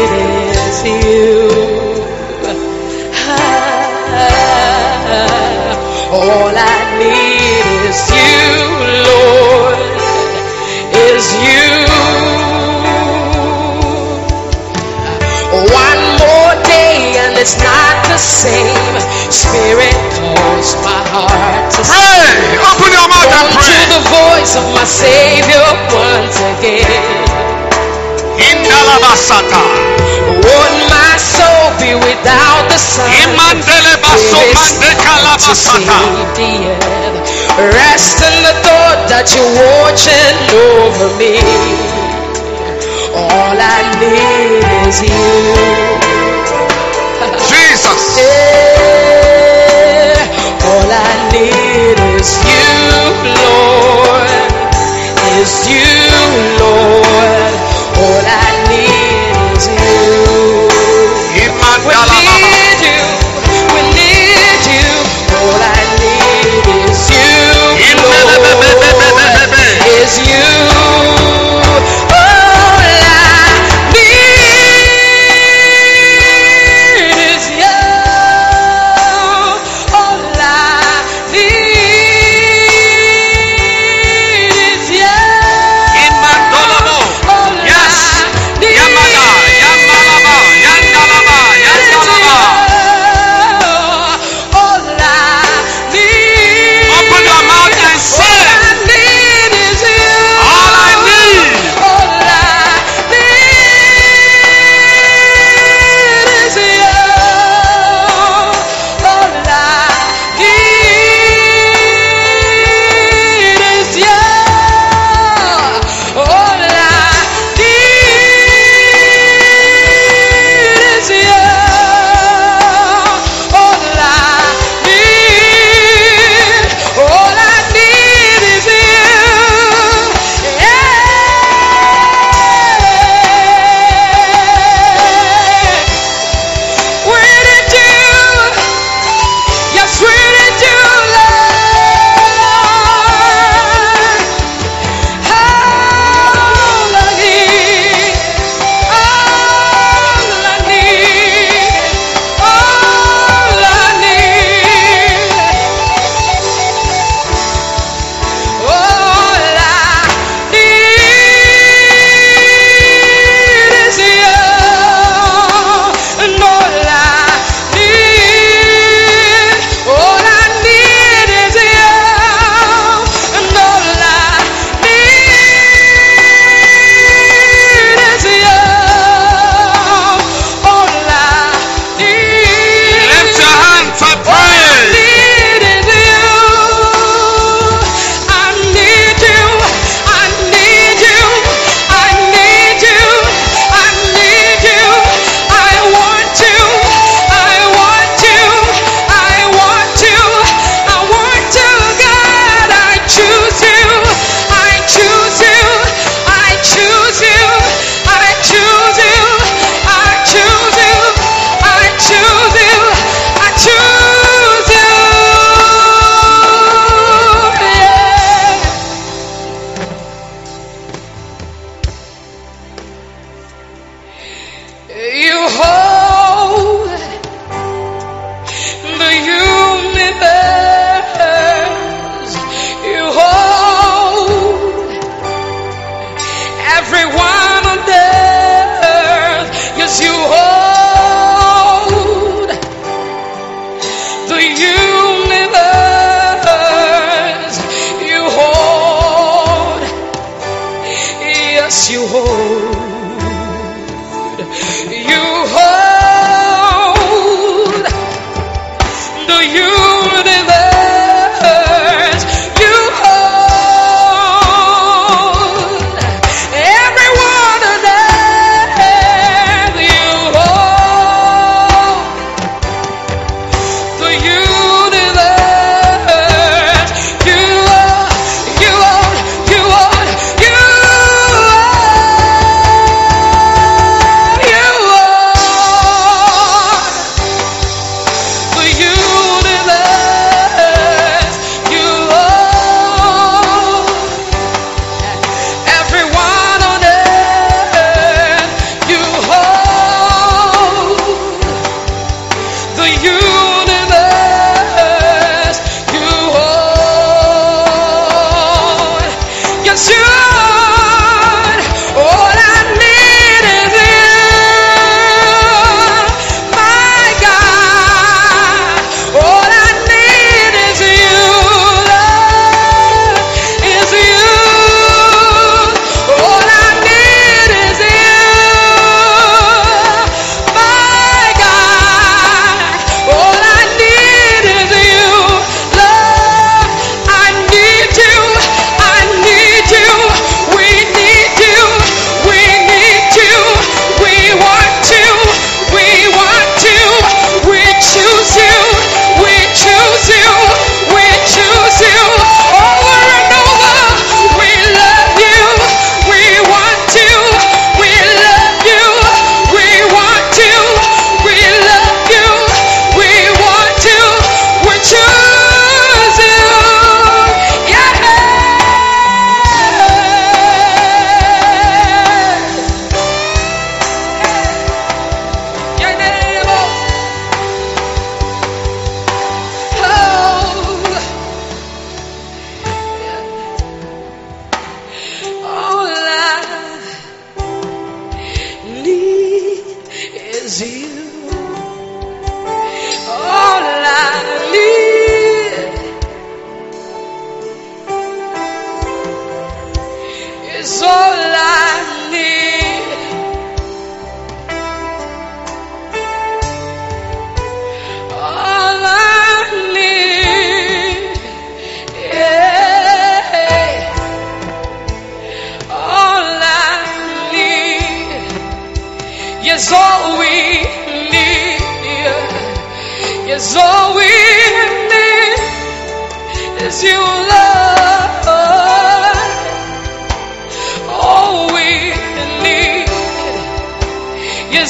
same. Spirit calls my heart to Pray. Open your mouth and Listen to the voice of my Savior once again. Indalabasata. Would my soul be without the sun? Imandele baso mande to kalabasata. safety and rest in the thought that you're watching over me. All I need is you. Jesus. Yeah. All I need is you, Lord. Is you, Lord. All I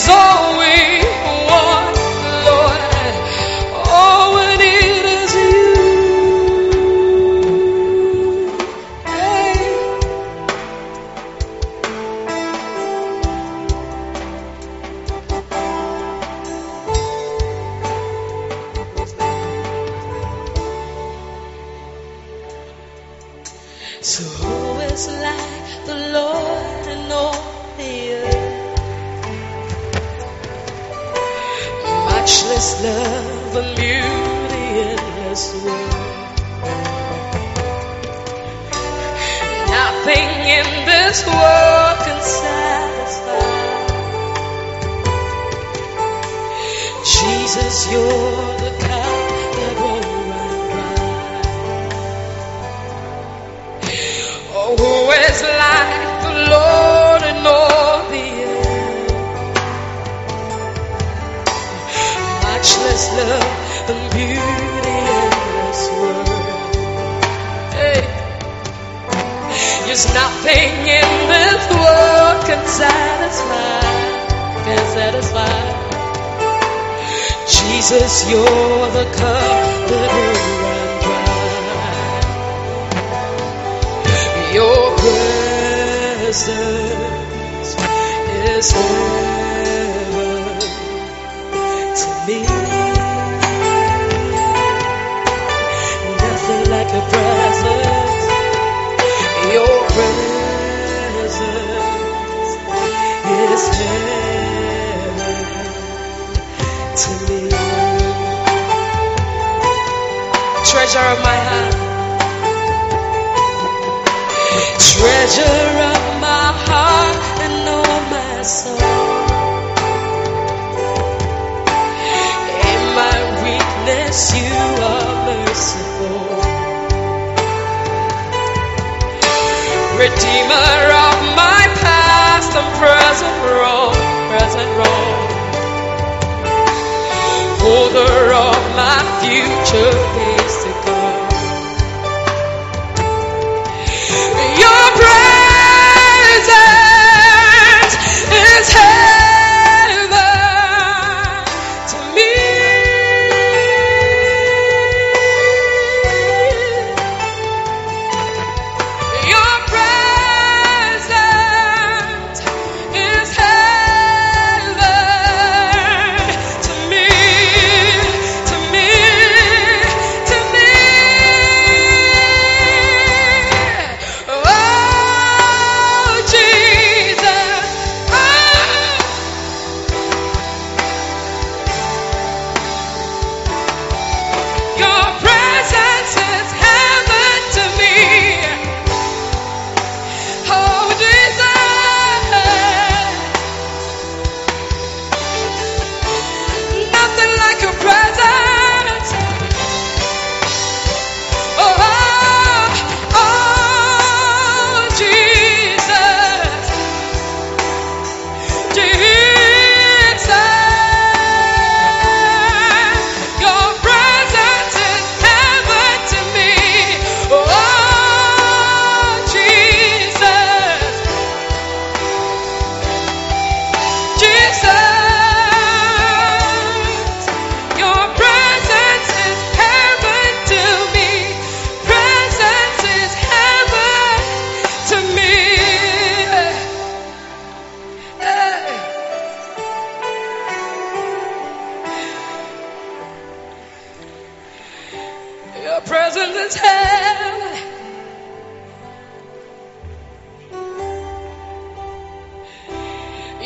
yes,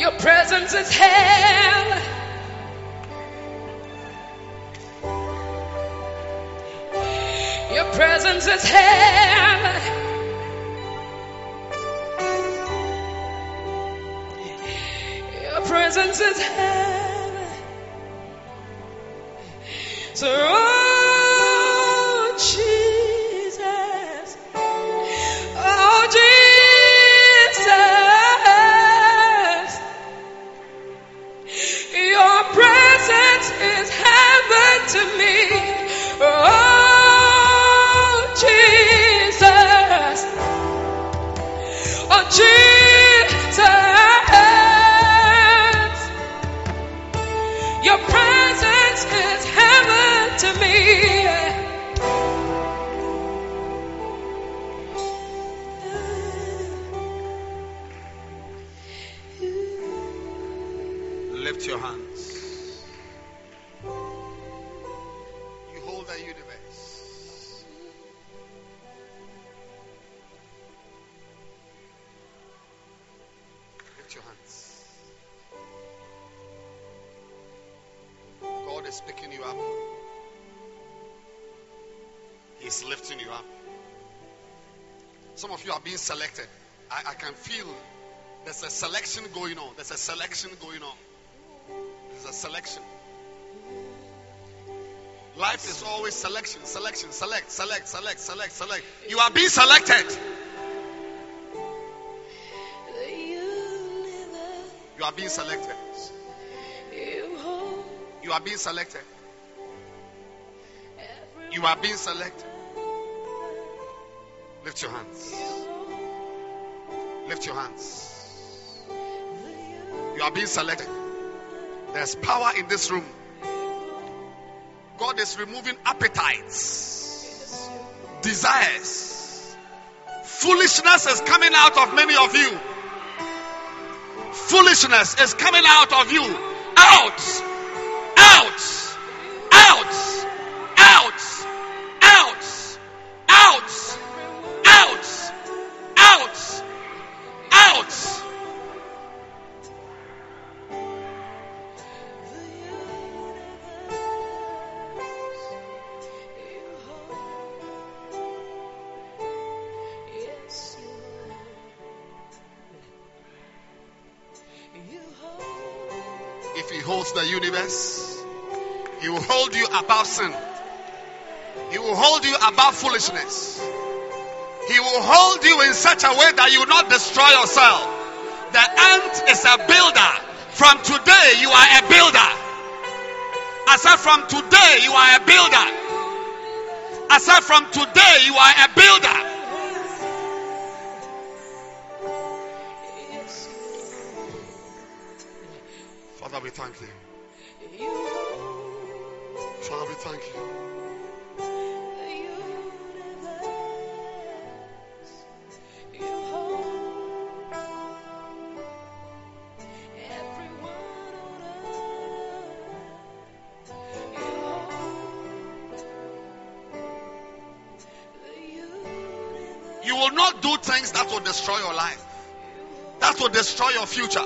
Your presence is hell. Your presence is hell. Your presence is hell. So, selected. I, I can feel there's a selection going on. There's a selection going on. There's a selection. Life is always selection, selection, select, select, select, select, select. You are being selected. You are being selected. You are being selected. You are being selected. Lift your hands. Lift your hands. You are being selected. There's power in this room. God is removing appetites, desires. Foolishness is coming out of many of you. Foolishness is coming out of you. Out! Foolishness. He will hold you in such a way that you will not destroy yourself. The ant is a builder. From today, you are a builder. I said, from today, you are a builder. I said, from today, you are a builder. Father, we thank you. Destroy your life, that will destroy your future,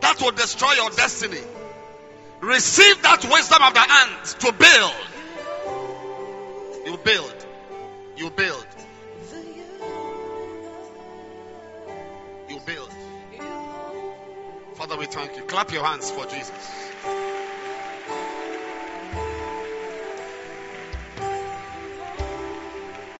that will destroy your destiny. Receive that wisdom of the ant to build. You build. You build. You build. Father, we thank you. Clap your hands for Jesus.